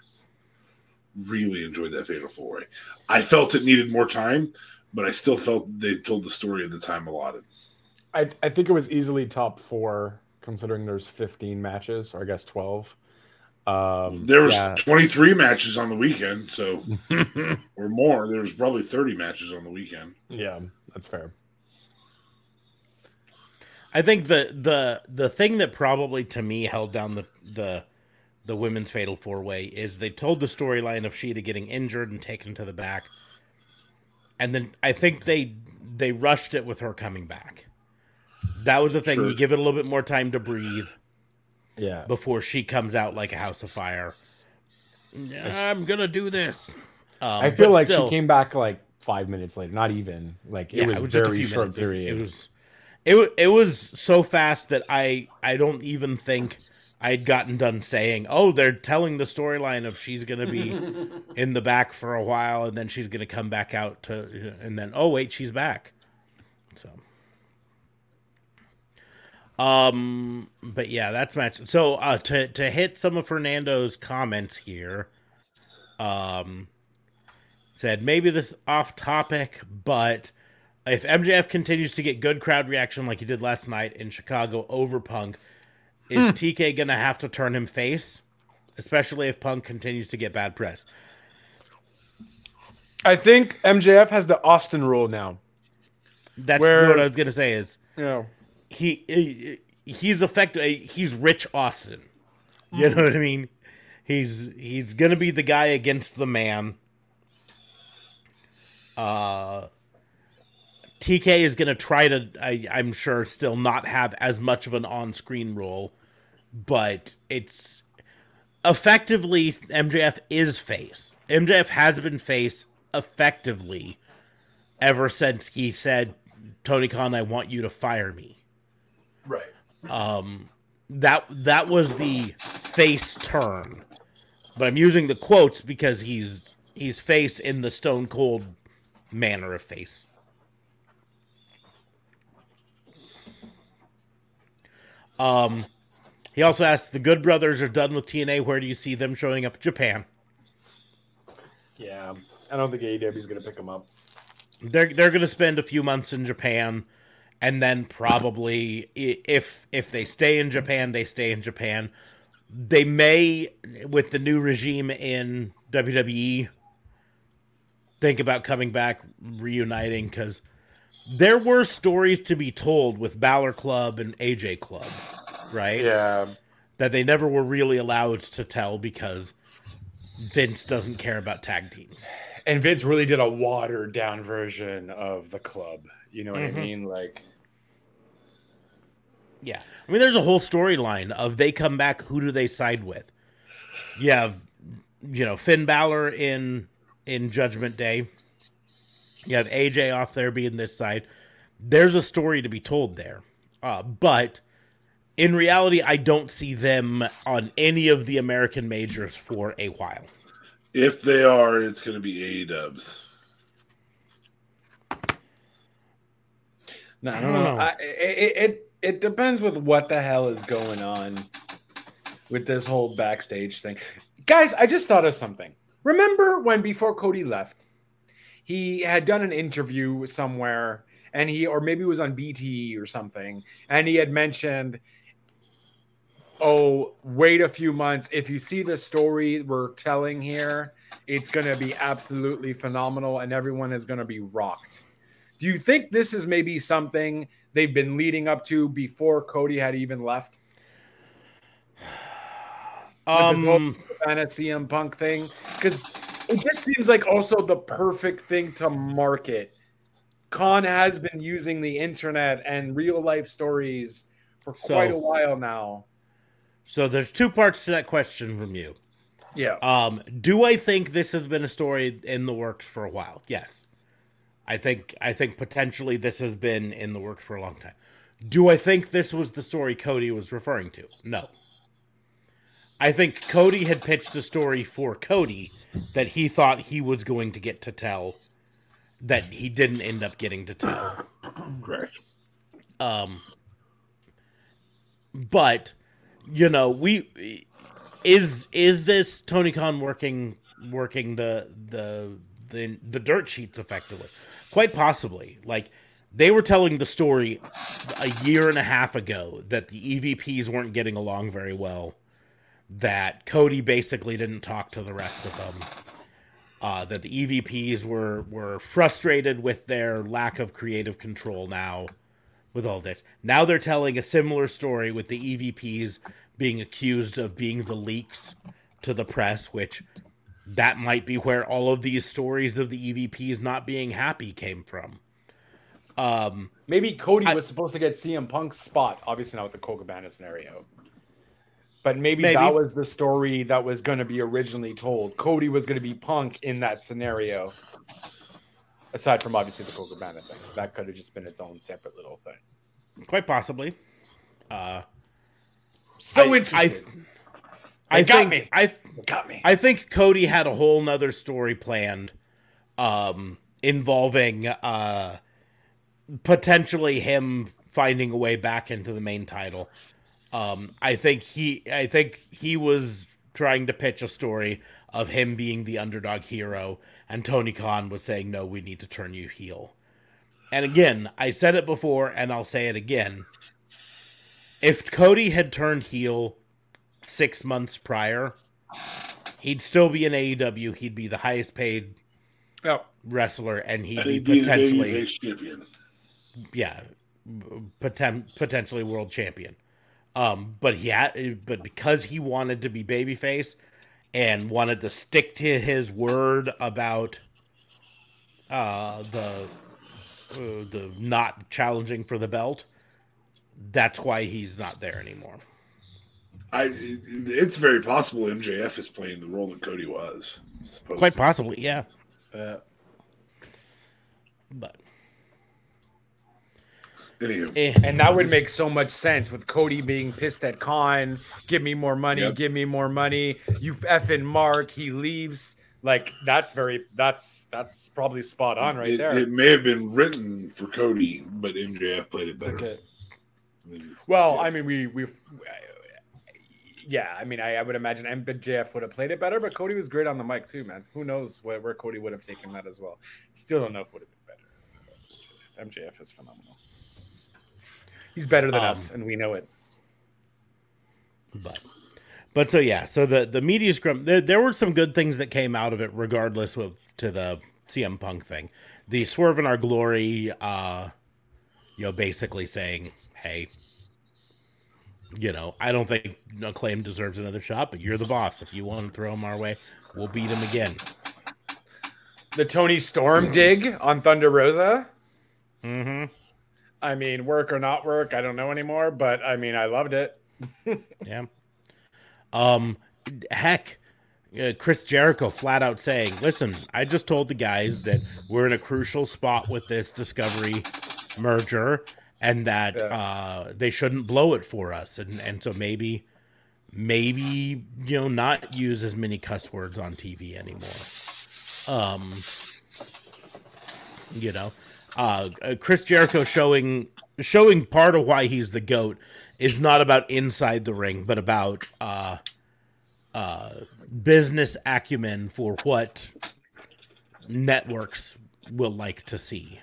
Really enjoyed that fatal four way. I felt it needed more time, but I still felt they told the story at the time allotted. I I think it was easily top four considering there's 15 matches or I guess 12. Um, There was yeah. 23 matches on the weekend, so or more. There was probably 30 matches on the weekend. yeah, that's fair. I think the the the thing that probably to me held down the the the women's fatal four way is they told the storyline of Shida getting injured and taken to the back, and then I think they they rushed it with her coming back. That was the thing. Sure. You give it a little bit more time to breathe Yeah. before she comes out like a house of fire. I'm gonna do this. Um, I feel like still- she came back like five minutes later, not even like it yeah, was, just a very few short minutes. Period. It was, it was, it was so fast that I, I don't even think I'd gotten done saying, "Oh, they're telling the storyline of she's gonna be in the back for a while, and then she's gonna come back out to, and then oh wait, she's back." So, um, but yeah, that's match. So, uh, to to hit some of Fernando's comments here, um, said maybe this off topic, but if MJF continues to get good crowd reaction like he did last night in Chicago over Punk, is TK gonna have to turn him face? Especially if Punk continues to get bad press. I think MJF has the Austin rule now. That's Where- what I was gonna say. Is Yeah. He, he he's effective? He's Rich Austin. You know what I mean? He's he's gonna be the guy against the man. Uh, TK is gonna try to, I, I'm sure, still not have as much of an on-screen role, but it's effectively MJF is face. MJF has been face effectively ever since he said, "Tony Khan, I want you to fire me." Right. um that that was the face turn but i'm using the quotes because he's he's face in the stone cold manner of face um he also asked the good brothers are done with tna where do you see them showing up japan Yeah. I don't think AEW is gonna pick them up. they're they're going to spend a few months in Japan and then probably if if they stay in Japan they stay in Japan they may with the new regime in WWE think about coming back reuniting cuz there were stories to be told with Balor Club and AJ Club right Yeah. that they never were really allowed to tell because Vince doesn't care about tag teams And Vince really did a watered down version of the club. You know what Mhm. I mean? Like, Yeah. I mean, there's a whole storyline of they come back, who do they side with? You have, you know, Finn Balor in in Judgment Day. You have AJ off there being this side. There's a story to be told there. Uh, but in reality, I don't see them on any of the American majors for a while. If they are, it's going to be A dubs. No, I I don't don't know. know. I, it, it it depends with what the hell is going on with this whole backstage thing. Guys, I just thought of something. Remember when before Cody left, he had done an interview somewhere and he or maybe it was on BT or something and he had mentioned oh, wait a few months if you see the story we're telling here, it's going to be absolutely phenomenal and everyone is going to be rocked. Do you think this is maybe something they've been leading up to before Cody had even left? With this whole Um, kind of CM Punk thing? Because it just seems like also the perfect thing to market. Khan has been using the internet and real life stories for So- quite a while now. so there's two parts to that question from you. Yeah. Um, do I think this has been a story in the works for a while? Yes. I think I think potentially this has been in the works for a long time. Do I think this was the story Cody was referring to? No. I think Cody had pitched a story for Cody that he thought he was going to get to tell that he didn't end up getting to tell. Correct. Um but you know, we is is this Tony Khan working working the the the the dirt sheets effectively? Quite possibly. Like they were telling the story a year and a half ago that the EVPs weren't getting along very well. That Cody basically didn't talk to the rest of them. Uh, that the EVPs were were frustrated with their lack of creative control now with all this. Now they're telling a similar story with the EVPs being accused of being the leaks to the press, which that might be where all of these stories of the EVPs not being happy came from. Um, Maybe Cody I- was supposed to get CM Punk's spot, obviously not with the Colt Cabana scenario. But maybe, Maybe. that was the story that was going to be originally told. Cody was going to be Punk in that scenario. Aside from obviously the Colt Cabana thing, that could have just been its own separate little thing. quite possibly. Uh, So I- interesting. I got think me. I Got me. I think Cody had a whole nother story planned, um, involving uh, potentially him finding a way back into the main title. Um, I think he, I think he was trying to pitch a story of him being the underdog hero, and Tony Khan was saying, "No, we need to turn you heel." And again, I said it before, and I'll say it again. If Cody had turned heel six months prior, he'd still be in AEW. He'd be the highest paid Oh, wrestler, and he'd And be he'd be potentially, champion. yeah, poten- potentially world champion. Um, but he had, but because he wanted to be babyface and wanted to stick to his word about uh, the uh, the not challenging for the belt, that's why he's not there anymore. I. It's very possible MJF is playing the role that Cody was. Quite to. possibly, yeah. uh, But Anywho, eh. and that would make so much sense with Cody being pissed at Khan. Give me more money. Yep. Give me more money. You effing Mark. He leaves. Like that's very. That's that's probably spot on right it, there. it may have been written for Cody, but MJF played it better. Okay. Well, Yeah. I mean, we we. Yeah, I mean, I, I would imagine MJF would have played it better, but Cody was great on the mic too, man. Who knows where, where Cody would have taken that as well? Still don't know if it would have been better. MJF is phenomenal. He's better than Um, us, and we know it. but but so yeah so the the media scrum there, there were some good things that came out of it regardless of to the cm punk thing the swerve in our glory uh you know basically saying hey you know i don't think acclaim deserves another shot but you're the boss if you want to throw him our way we'll beat him again The Toni Storm dig on Thunder Rosa. mm-hmm I mean, work or not work, I don't know anymore, but I mean, I loved it. Yeah. Um, heck, uh, Chris Jericho flat out saying, "Listen, I just told the guys that we're in a crucial spot with this Discovery merger, and that Yeah. uh, they shouldn't blow it for us, and and so maybe." Maybe you know not use as many cuss words on TV anymore. Um, you know, uh, uh, Chris Jericho showing showing part of why he's the goat is not about inside the ring, but about uh, uh, business acumen for what networks will like to see.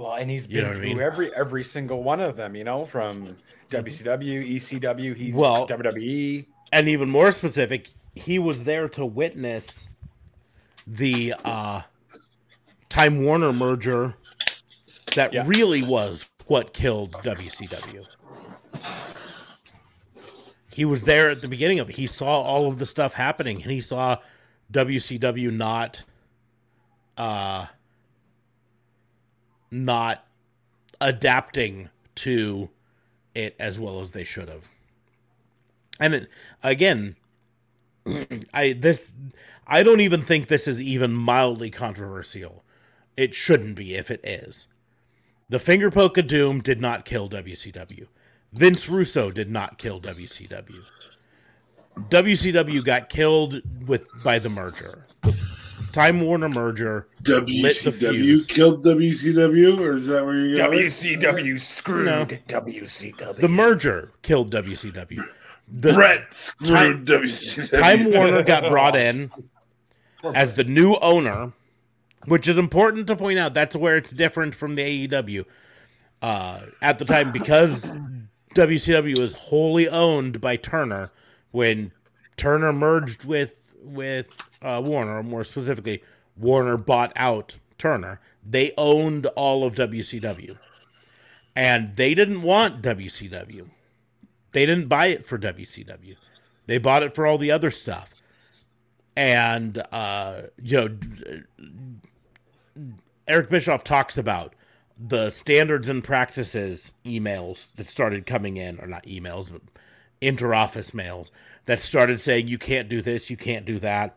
Well, and he's been know what I through mean? every every single one of them, you know, from WCW, ECW, he's Well- WWE. And even more specific, he was there to witness the uh, Time Warner merger that Yeah. really was what killed WCW. He was there at the beginning of it. He saw all of the stuff happening and he saw WCW not uh not adapting to it as well as they should have. And it, again, I this I don't even think this is even mildly controversial. It shouldn't be if it is. The finger poke of doom did not kill WCW. Vince Russo did not kill WCW. WCW got killed with by the merger. The Time Warner merger lit WCW killed WCW, or is that where you're going? WCW screwed No. WCW. The merger killed WCW. The Brett screwed WCW. Time Warner got brought in as the new owner, which is important to point out. That's where it's different from the AEW. Uh, at the time, because WCW was wholly owned by Turner, when Turner merged with with uh, Warner, or more specifically, Warner bought out Turner. They owned all of WCW, and they didn't want WCW. They didn't buy it for WCW. They bought it for all the other stuff. And uh, you know, Eric Bischoff talks about the standards and practices emails that started coming in, or not emails, but interoffice mails that started saying you can't do this, you can't do that.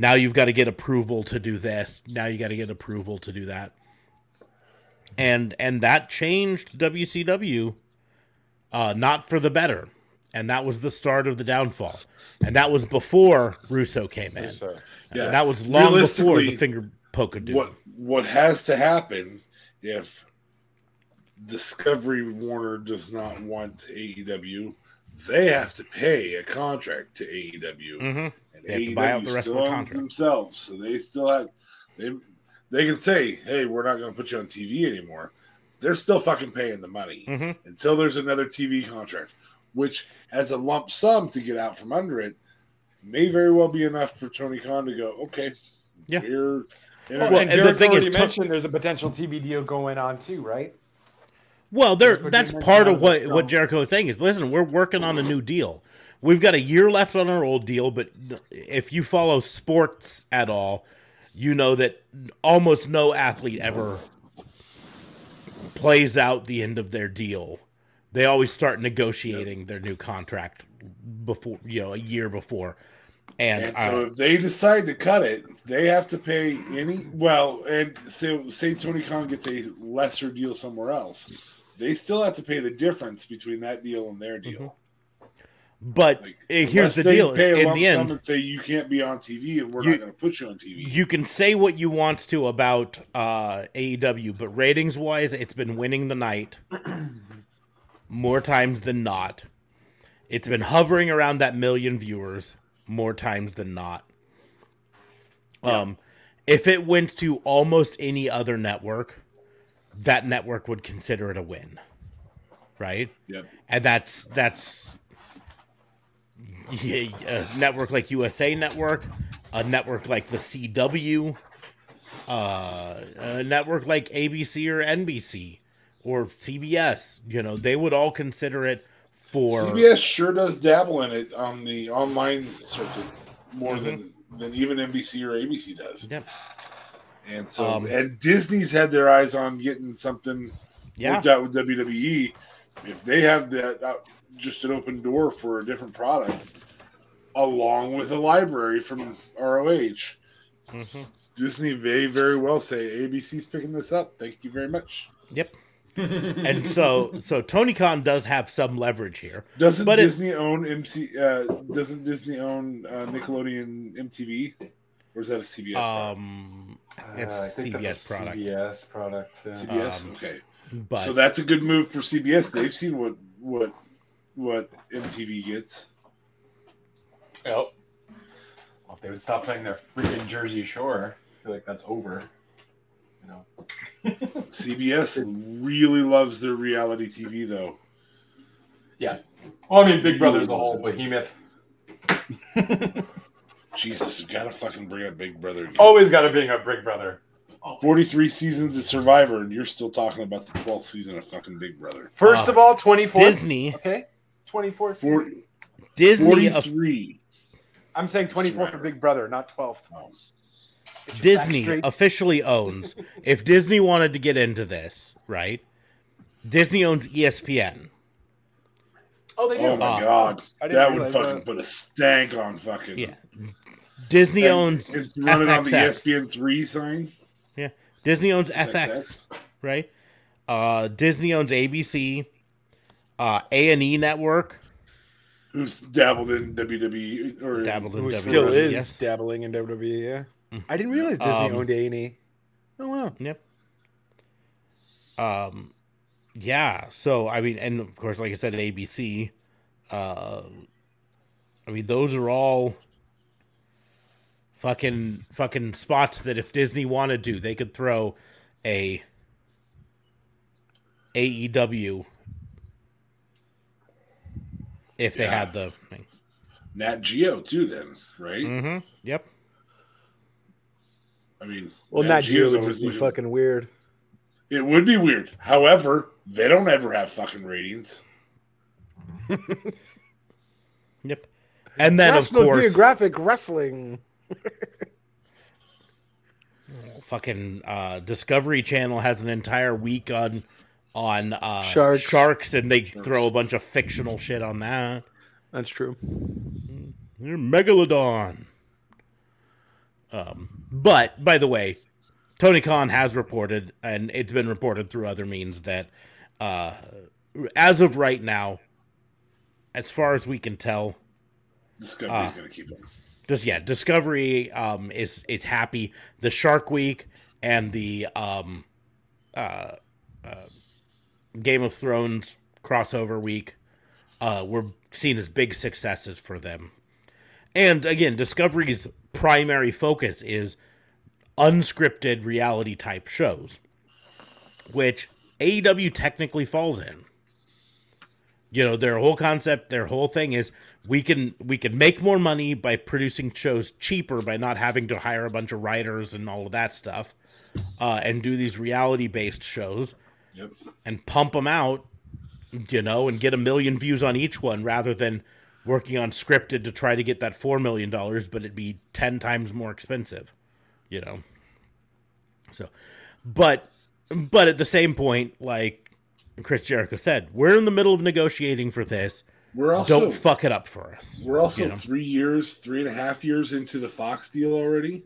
Now you've got to get approval to do this. Now you got to get approval to do that. And and that changed WCW uh, not for the better. And that was the start of the downfall. And that was before Russo came in. So, Yeah. That was long before the finger poke doom. what what has to happen if Discovery Warner does not want AEW, they have to pay a contract to AEW, Mhm. And They have to buy out the rest of still the contract. themselves, so they still have they they can say, "Hey, we're not going to put you on TV anymore." They're still fucking paying the money Mhm. until there's another TV contract, which has a lump sum to get out from under it. May very well be enough for Tony Khan to go, okay, Yeah. we're well, Well, and and the thing is, already to- mentioned there's a potential TV deal going on too, right? Well, there that's part of what what. Jericho is saying is listen, we're working on a new deal. We've got a year left on our old deal, but if you follow sports at all, you know that almost no athlete ever plays out the end of their deal. They always start negotiating their new contract before, you know, a year before. And, And so uh, if they decide to cut it, they have to pay any well, and say say Tony Khan gets a lesser deal somewhere else, they still have to pay the difference between that deal and their deal. But Like, uh, here's the deal: in the end, and say you can't be on TV, and we're You- not going to put you on TV. you can say what you want to about uh, AEW, but ratings wise, it's been winning the night more times than not. It's been hovering around that million viewers more times than not. Um, if it went to almost any other network, that network would consider it a win, right? Yep. and that's that's yeah, a network like USA Network, a network like the CW, uh, a network like ABC or NBC or CBS. You know, they would all consider it for CBS sure does dabble in it on the online circuit more Mm-hmm. than than even NBC or ABC does. Yep. And so, Um, and Disney's had their eyes on getting something Yeah. worked out with WWE. If they have that uh, just an open door for a different product, along with a library from ROH, Mhm. Disney may very well say ABC's picking this up. Thank you very much. Yep. and so so Tony Khan does have some leverage here. Doesn't But it- Disney own MC? Uh, doesn't Disney own uh, Nickelodeon MTV, or is that a CBS? product? Um, it's Uh, I CBS a product, CBS product. yeah. CBS. um, okay, but so that's a good move for CBS. They've seen what what what MTV gets. Yep. Well, if they would stop playing their freaking Jersey Shore, I feel like that's over. You know. CBS really loves their reality TV, though. Yeah. Well, I mean, Big Brother's a whole behemoth. Jesus, we gotta fucking bring up Big Brother. Again. Always got to bring up Big Brother. 43 seasons of Survivor, and you're still talking about the 12th season of fucking Big Brother. First Uh, of all, 24. Disney Okay. 24. 40, Disney of 43. I'm saying 24 for Big Brother, not 12th. Oh. Get your facts Disney officially owns. if Disney wanted to get into this, right? Disney owns ESPN. Oh, they do. Oh my Uh, god, that would fucking that. put a stank on fucking. Yeah. Disney And owns It's running on the ESPN three sign. Yeah, Disney owns FX, FX? right? Uh, Disney owns ABC, uh, A and E Network Who's dabbled in WWE or dabbled in Who WWE. still is yes. dabbling in WWE. Yeah, I didn't realize Disney Um, owned A and E. Oh wow. Yep. Um, yeah. So I mean, and of course, like I said, ABC. Uh, I mean, those are all fucking fucking spots that if Disney wanted to, they could throw a AEW if they Yeah. had the thing. Nat Geo too? Then right? Mm-hmm. Yep. I mean, Well, Nat Geo Geo's would just be fucking weird. It would be weird. However, they don't ever have fucking ratings. Yep. And then National of course, Geographic Wrestling. fucking uh, Discovery Channel has an entire week on on uh, Sharks. sharks, and they throw a bunch of fictional shit on that. That's true. They're Megalodon. Um, but by the way, Tony Khan has reported, and it's been reported through other means that, uh, as of right now, as far as we can tell, Discovery's Ah. going to keep them. just yeah, Discovery um is is happy. The Shark Week and the um uh, uh Game of Thrones crossover week uh were seen as big successes for them. And again, Discovery's primary focus is unscripted reality type shows, which AEW technically falls in. You know, their whole concept, their whole thing is we can we can make more money by producing shows cheaper by not having to hire a bunch of writers and all of that stuff, uh, and do these reality based shows Yep. and pump them out, you know, and get a million views on each one rather than working on scripted to try to get that four million dollars, but it'd be ten times more expensive, you know. So, but but at the same point, like Chris Jericho said, we're in the middle of negotiating for this. We're also Don't fuck it up for us. we're also you know. three years, three and a half years into the Fox deal already,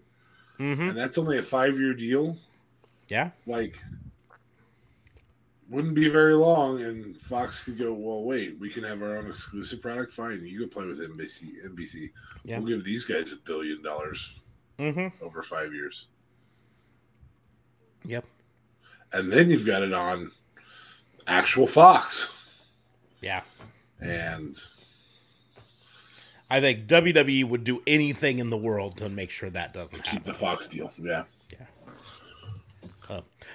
hmm and that's only a five year deal. Yeah, Like, wouldn't be very long, and Fox could go, well, wait, we can have our own exclusive product. Fine, you go play with NBC. NBC. Yeah. We'll give these guys a billion dollars hmm over five years, yep, and then you've got it on actual Fox, yeah. and I think WWE would do anything in the world to make sure that doesn't keep happen. the Fox deal. Yeah. Yeah.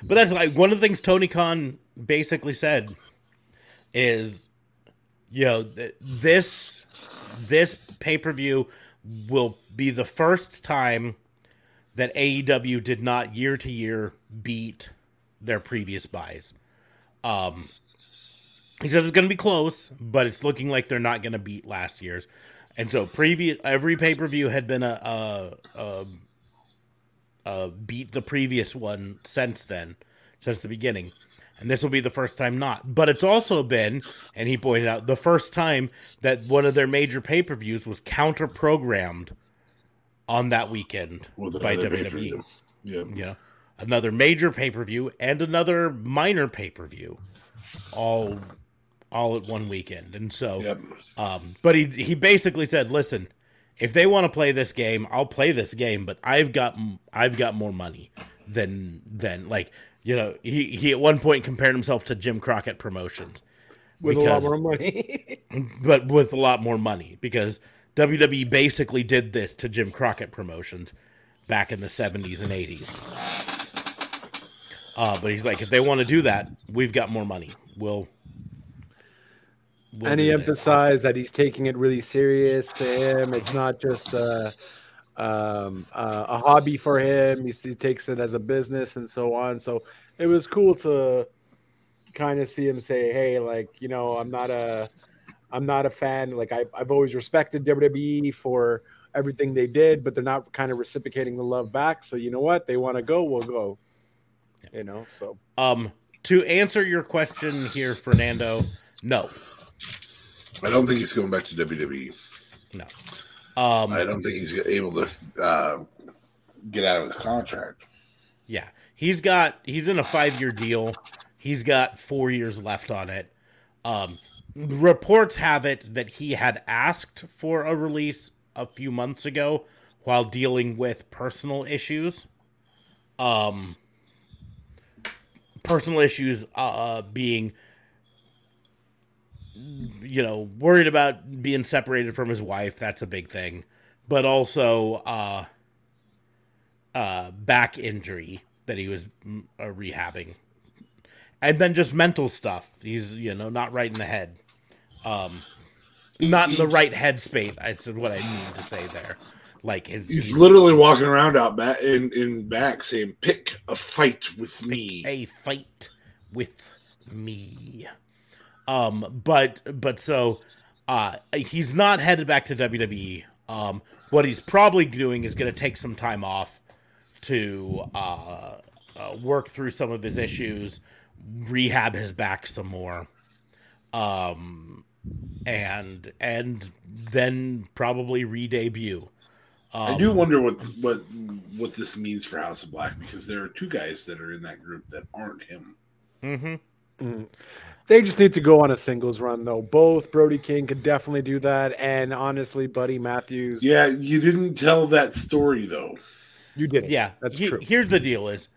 But that's like one of the things Tony Khan basically said is, you know, th- this this pay per view will be the first time that AEW did not year to year beat their previous buys. Um, he says it's going to be close, but it's looking like they're not going to beat last year's. And so previous every pay per view had been a, a, a uh, beat the previous one since then, since the beginning. And this will be the first time not. But it's also been, and he pointed out, the first time that one of their major pay per views was counter programmed on that weekend With by WWE. Yeah. You know, another major pay per view and another minor pay per view, all all at one weekend. And so, Yep. um, but he he basically said, "Listen, if they want to play this game, I'll play this game, but I've got I've got more money than than like you know." He he at one point compared himself to Jim Crockett Promotions, With a lot more money. but with a lot more money because WWE basically did this to Jim Crockett Promotions back in the seventies and eighties. Uh, but he's like, if they want to do that, we've got more money. We'll. we'll and he emphasized that he's taking it really serious to him. It's not just a, um, uh, a hobby for him. He, he takes it as a business and so on. So it was cool to kind of see him say, "Hey, like you know, I'm not a, I'm not a fan. Like I've I've always respected WWE for everything they did, but they're not kind of reciprocating the love back. So you know what? They want to go, we'll go. You know, so Um, to answer your question here, Fernando, no, I don't think he's going back to WWE. no. Um, I don't think he's able to uh, get out of his contract. yeah, he's got he's in a five year deal. He's got four years left on it. Um, reports have it that he had asked for a release a few months ago while dealing with personal issues. Um, personal issues uh, being you know worried about being separated from his wife that's a big thing. But also uh uh back injury that he was mm, uh, rehabbing. And then just mental stuff. He's you know not right in the head. Um not in the right headspace i said what i mean to say there. Like his He's literally walking around out back in, in back saying, "Pick a fight with me." a fight with me. Um, but but so uh, he's not headed back to WWE. Um, what he's probably doing is going to take some time off to uh, uh, work through some of his issues, rehab his back some more, um, and and then probably re-debut. Um, I do wonder what what what this means for House of Black because there are two guys that are in that group that aren't him. mhm. They just need to go on a singles run, though. Both Brody King could definitely do that, and honestly, Buddy Matthews. Yeah, you didn't tell that story though. you did. Yeah, that's he- true. Here's the deal: is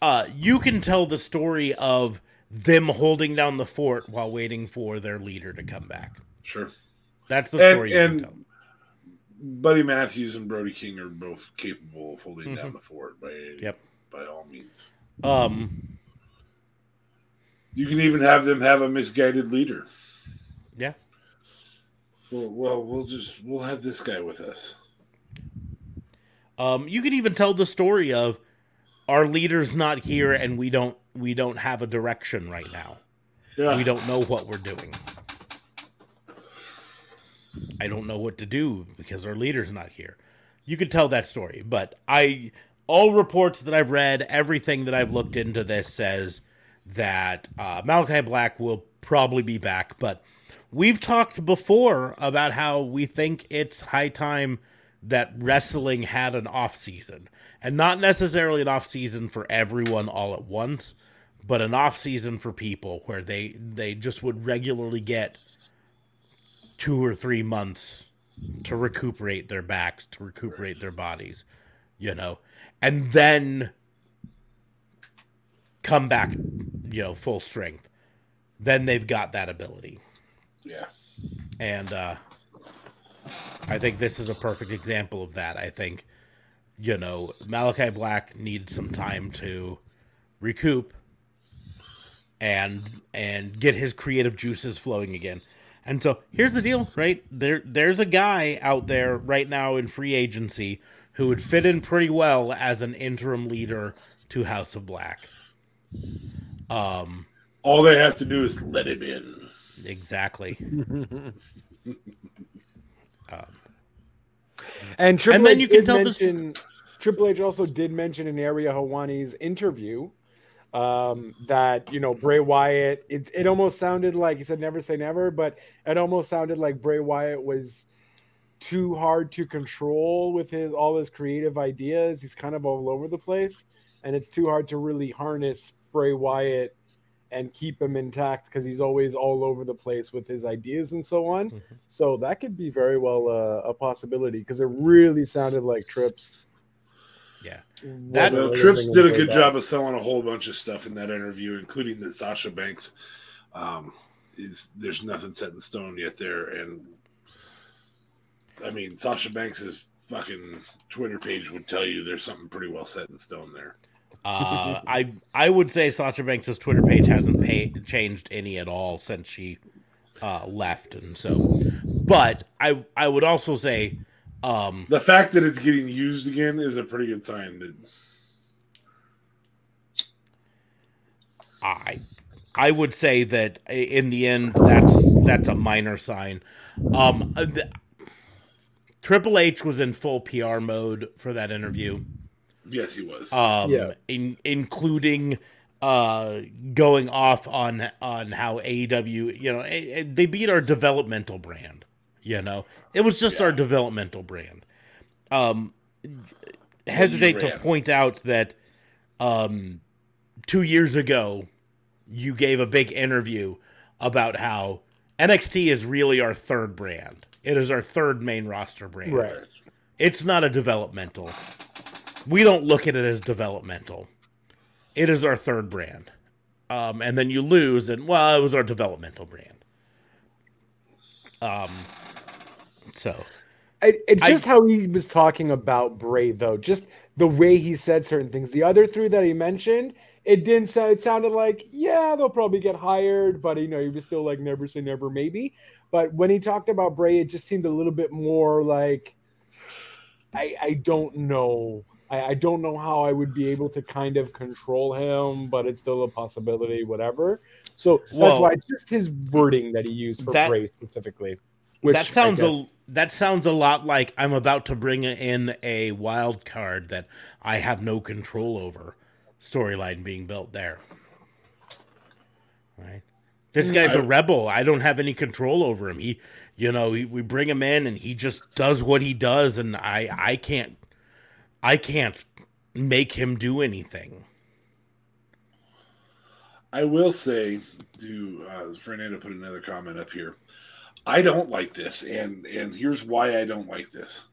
uh, you can tell the story of them holding down the fort while waiting for their leader to come back. Sure. That's the And- story you and- can tell. Buddy Matthews and Brody King are both capable of holding down Mhm. the fort by Yep. by all means. Um, You can even have them have a misguided leader. yeah, Well, well, we'll just we'll have this guy with us. um, you can even tell the story of our leader's not here, and we don't we don't have a direction right now. Yeah, We don't know what we're doing. I don't know what to do because our leader's not here. You could tell that story, but I all reports that I've read, everything that I've looked into this says that uh, Malachi Black will probably be back. But we've talked before about how we think it's high time that wrestling had an off season, and not necessarily an off season for everyone all at once, but an off season for people where they they just would regularly get two or three months to recuperate their backs, to recuperate their bodies, you know, and then come back, you know, full strength. Then they've got that ability. yeah. And uh I think this is a perfect example of that. I think, you know, Malachi Black needs some time to recoup and and get his creative juices flowing again. And so here's the deal, right? There there's a guy out there right now in free agency who would fit in pretty well as an interim leader to House of Black. Um All they have to do is let him in. exactly. And Triple And then H you can did tell this- mention, Triple H also did mention in Ariel Helwani's interview um, that you know Bray Wyatt. It it almost sounded like he said never say never, but it almost sounded like Bray Wyatt was too hard to control with his all his creative ideas. He's kind of all over the place, and it's too hard to really harness Bray Wyatt and keep him intact because he's always all over the place with his ideas and so on. Mhm. So that could be very well uh, a possibility because it really sounded like Trips. Yeah. wasn't That- Well, really Trips did a good back. job of selling a whole bunch of stuff in that interview, including that Sasha Banks um, is there's nothing set in stone yet there, and I mean Sasha Banks's fucking Twitter page would tell you there's something pretty well set in stone there. Uh, I I would say Sasha Banks' Twitter page hasn't pay, changed any at all since she uh, left, and so. But I I would also say, um, The fact that it's getting used again is a pretty good sign that I I would say that in the end that's that's a minor sign. Um, uh, the, Triple H was in full PR mode for that interview. Yes, he was. um Yeah. in, including uh going off on on how AEW you know eh, eh, they beat our developmental brand you know it was just our developmental brand um hesitate to point out that um, two years ago, you gave a big interview about how NXT is really our third brand. It is our third main roster brand. Right. It's not a developmental. We don't look at it as developmental. It is our third brand. Um, and then you lose, and well, it was our developmental brand. Um, so It, it's I- just how he was talking about Bray, though. Just the way he said certain things. The other three that he mentioned, it didn't sound. It sounded like, yeah, they'll probably get hired, but you know, he was still like, never say never, maybe. But when he talked about Bray, it just seemed a little bit more like, I, I don't know. I, I don't know how I would be able to kind of control him, but it's still a possibility, whatever. So that's Well- why it's just his wording that he used for That- Bray specifically. Which that sounds a that sounds a lot like I'm about to bring in a wild card that I have no control over. Storyline being built there. Right. This mm, guy's a rebel. I don't have any control over him. He, you know, we bring him in and he just does what he does, and I, I can't, I can't make him do anything. I will say to uh, Fernando put another comment up here. I don't like this, and and here's why I don't like this,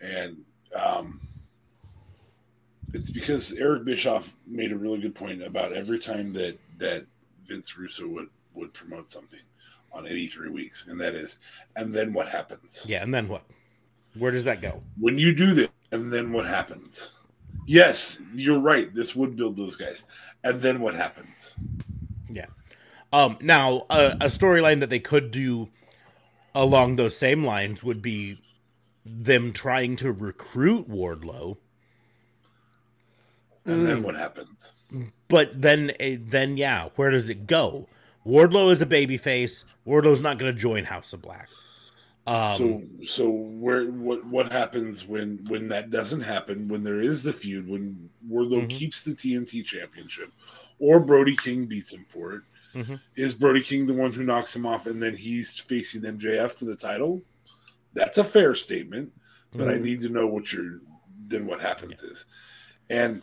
and um, it's because Eric Bischoff made a really good point about every time that that Vince Russo would would promote something on any three weeks, and that is, and then what happens? Yeah, and then what? Where does that go? when you do this, and then what happens? Yes, you're right. This would build those guys, and then what happens? Yeah. Um, now, a, a storyline that they could do along those same lines would be them trying to recruit Wardlow, And Mm. then what happens? but then, eh, then yeah, where does it go? Wardlow is a babyface. Wardlow's not going to join House of Black. Um, so, so where what what happens when when that doesn't happen? When there is the feud, when Wardlow Mhm. keeps the TNT Championship, or Brody King beats him for it, Mhm. is Brody King the one who knocks him off, and then he's facing MJF for the title? That's a fair statement, but I Mhm. need to know what your then what happens is, and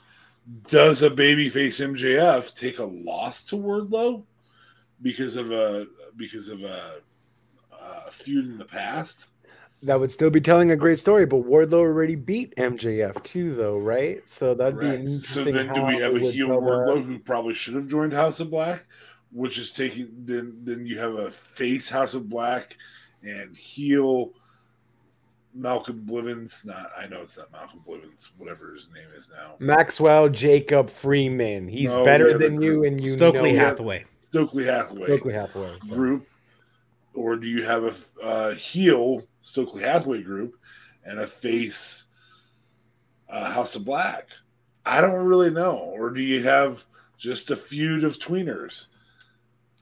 does a babyface MJF take a loss to Wardlow because of a because of a, a feud in the past? That would still be telling a great story, but Wardlow already beat MJF too, though, right? So that'd Correct. be So interesting. then, do we have a heel tell that. Wardlow who probably should have joined House of Black, which is taking then then you have a face House of Black and heel Malcolm Blivens. Not I know it's not Malcolm Blivens, whatever his name is now. Maxwell Jacob Freeman. He's No, better than you, group. and you Stokely know Hathaway. Stokely Hathaway Stokely Hathaway. so. group, or do you have a uh, heel Stokely Hathaway group and a face uh, House of Black? I don't really know. Or do you have just a feud of tweeners?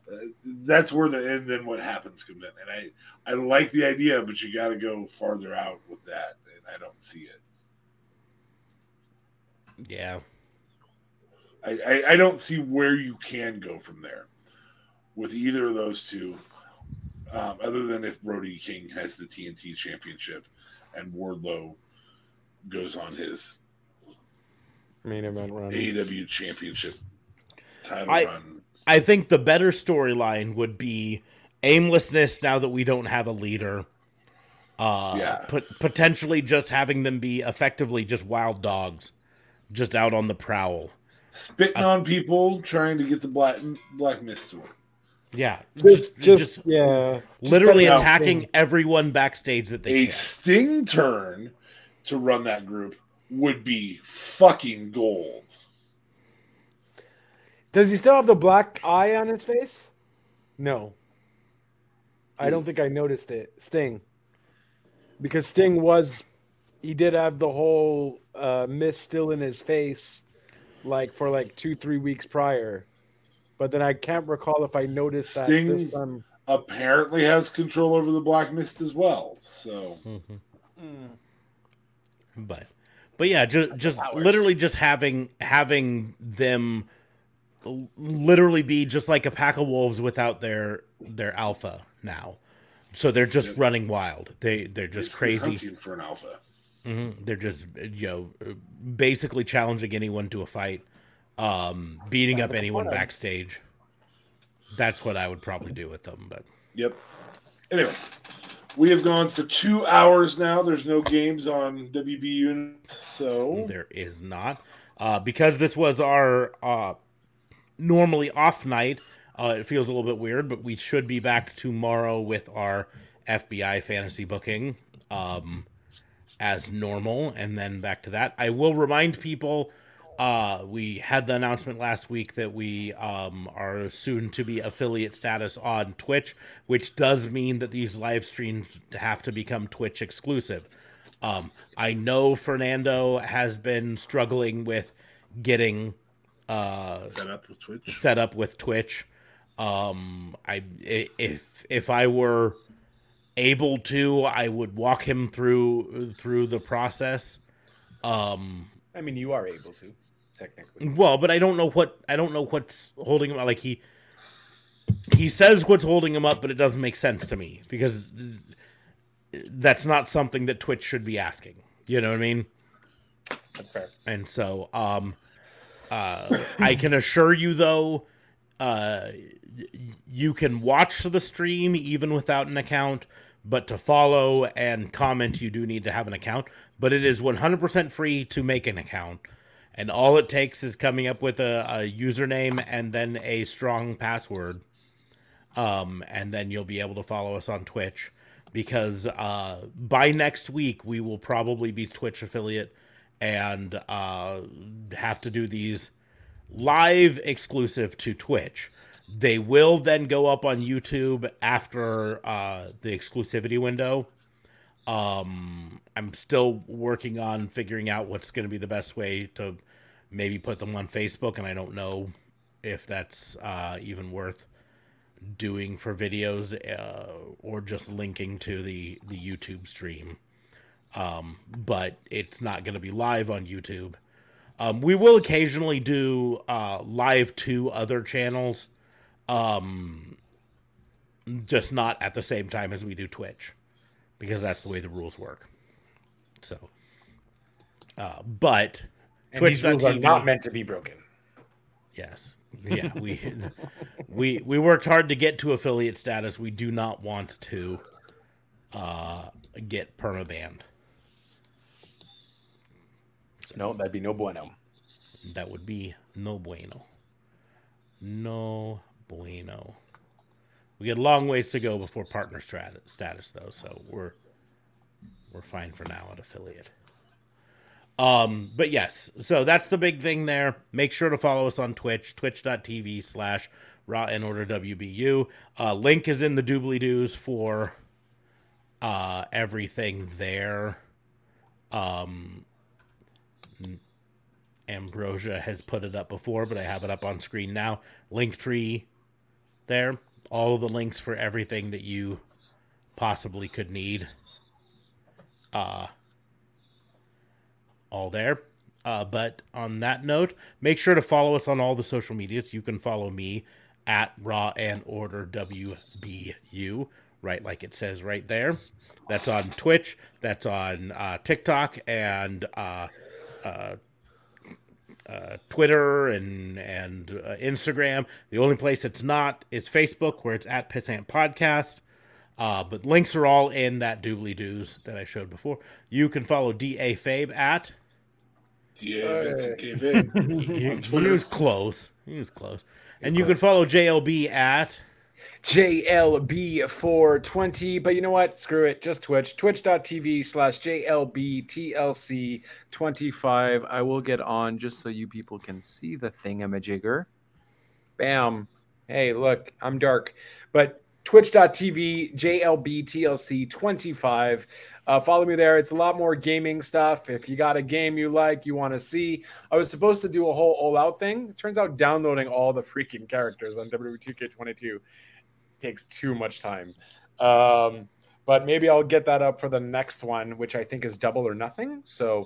Uh, that's where the and then what happens come in. And I I like the idea, but you got to go farther out with that, and I don't see it. Yeah. I, I, I don't see where you can go from there with either of those two, um, other than if Brody King has the TNT championship and Wardlow goes on his Main event run. AEW championship title I- run. I think the better storyline would be aimlessness now that we don't have a leader. Uh, Yeah. pot- potentially just having them be effectively just wild dogs, just out on the prowl. Spitting on people, trying to get the black black mist to them. Yeah, Just, just, yeah. Literally better than attacking Sting. everyone backstage that they A can. Sting turn to run that group would be fucking gold. Does he still have the black eye on his face? No. I don't think I noticed it. Sting. Because Sting was he did have the whole uh mist still in his face like for like two, three weeks prior. But then I can't recall if I noticed that Sting- this time. Apparently has control over the black mist as well. So Mhm. But, but yeah, just just literally just having having them literally be just like a pack of wolves without their their alpha now. So they're just Yep. running wild. They they're just basically crazy. for an alpha. hmm They're just you know basically challenging anyone to a fight. Um, beating up anyone backstage. That's what I would probably do with them, but Yep. Anyway, we have gone for two hours now. There's no games on WB unit, so there is not. Uh, because this was our uh, normally off night, uh, it feels a little bit weird, but we should be back tomorrow with our FBI fantasy booking um, as normal, and then back to that. I will remind people uh, we had the announcement last week that we um, are soon to be affiliate status on Twitch, which does mean that these live streams have to become Twitch exclusive. Um, I know Fernando has been struggling with getting uh, set up with Twitch. set up with Twitch. Um, I i- if if I were able to, I would walk him through through the process. Um, I mean, you are able to, technically. well, but I don't know what I don't know what's holding him. Like he he says what's holding him up, but it doesn't make sense to me because that's not something that Twitch should be asking. You know what I mean? Fair. And so, um, uh, I can assure you though, uh, you can watch the stream even without an account, but to follow and comment, you do need to have an account. But it is 100% free to make an account. And all it takes is coming up with a, a username and then a strong password. Um, and then you'll be able to follow us on Twitch because uh, by next week we will probably be Twitch affiliate and uh, have to do these live exclusive to Twitch. They will then go up on YouTube after uh, the exclusivity window. Um, I'm still working on figuring out what's going to be the best way to maybe put them on Facebook, and I don't know if that's uh, even worth doing for videos uh, or just linking to the the YouTube stream. Um, but it's not going to be live on YouTube. Um, we will occasionally do uh, live to other channels, um, just not at the same time as we do Twitch, because that's the way the rules work. So, uh, but And these rules are not meant to be broken. Yes. Yeah, we we we worked hard to get to affiliate status. We do not want to uh get perma banned. No, that'd be no bueno. That would be no bueno. No bueno. We got a long ways to go before partner status though, so we're we're fine for now at affiliate. Um, but yes, so that's the big thing there. Make sure to follow us on Twitch, twitch.tv slash raw and order WBU. Uh, link is in the doobly doos for uh, everything there. Um, Ambrosia has put it up before, but I have it up on screen now. Link tree there. All of the links for everything that you possibly could need. Uh all there. Uh, but on that note, make sure to follow us on all the social medias. You can follow me at Raw and Order WBU, right like it says right there. That's on Twitch. That's on uh, TikTok and uh, uh, Twitter and and uh, Instagram. The only place it's not is Facebook, where it's at Pissant Podcast. Uh, but links are all in that doobly doos that I showed before. You can follow Da Fabe at Yeah, Vincent Kayfabe. he, he was close. He was close. And you can follow JLB at JLB420. But you know what? Screw it. Just Twitch. Twitch.tv slash JLBTLC25. I will get on just so you people can see the thingamajigger. Bam. Hey, look, I'm dark. But twitch.tv JLBTLC25. Uh, follow me there. It's a lot more gaming stuff. If you got a game you like, you want to see. I was supposed to do a whole all out thing. Turns out downloading all the freaking characters on WWE2K22 takes too much time. Um, but maybe I'll get that up for the next one, which I think is double or nothing. So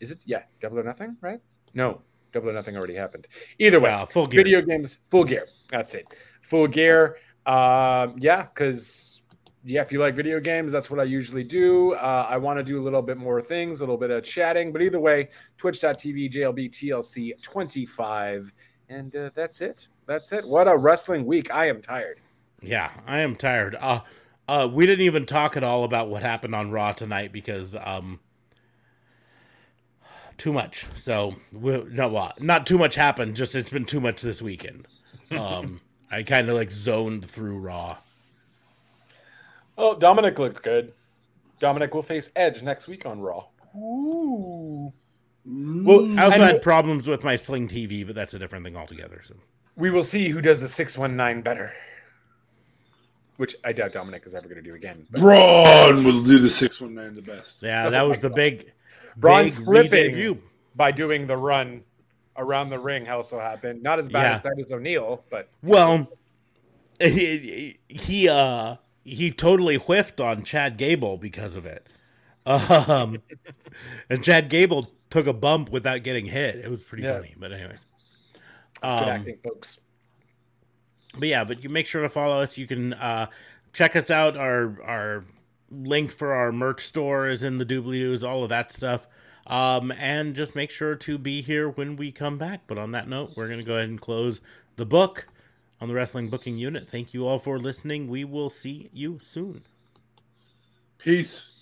is it? Yeah, double or nothing, right? No, double or nothing already happened. Either way, uh, Full Gear. video games, full gear. That's it. Full gear. Um, yeah, because yeah, if you like video games, that's what I usually do. Uh, I want to do a little bit more things, a little bit of chatting, but either way, twitch.tv, JLB, TLC 25. And uh, that's it. That's it. What a wrestling week. I am tired. Yeah, I am tired. Uh, uh, we didn't even talk at all about what happened on Raw tonight because um, too much. So we, no, well, not too much happened. Just it's been too much this weekend. Um, I kind of like zoned through Raw. Oh, Dominik looked good. Dominik will face Edge next week on Raw. Ooh. Well, I also and had problems with my Sling TV, but that's a different thing altogether. So we will see who does the 619 better. Which I doubt Dominik is ever going to do again. But Braun will do the 619 the best. yeah, that was the big Braun big slipping re-debut. by doing the run around the ring also happened. Not as bad Yeah. as that as O'Neal, but Well, he, he uh he totally whiffed on Chad Gable because of it. Um, and Chad Gable took a bump without getting hit. It was pretty Yeah. funny. But anyways, good Um, acting, folks. but yeah, but you make sure to follow us. You can uh, check us out. Our our link for our merch store is in the doobly-doos, all of that stuff. Um, and just make sure to be here when we come back. But on that note, we're gonna go ahead and close the book on the wrestling booking unit. Thank you all for listening. We will see you soon. Peace.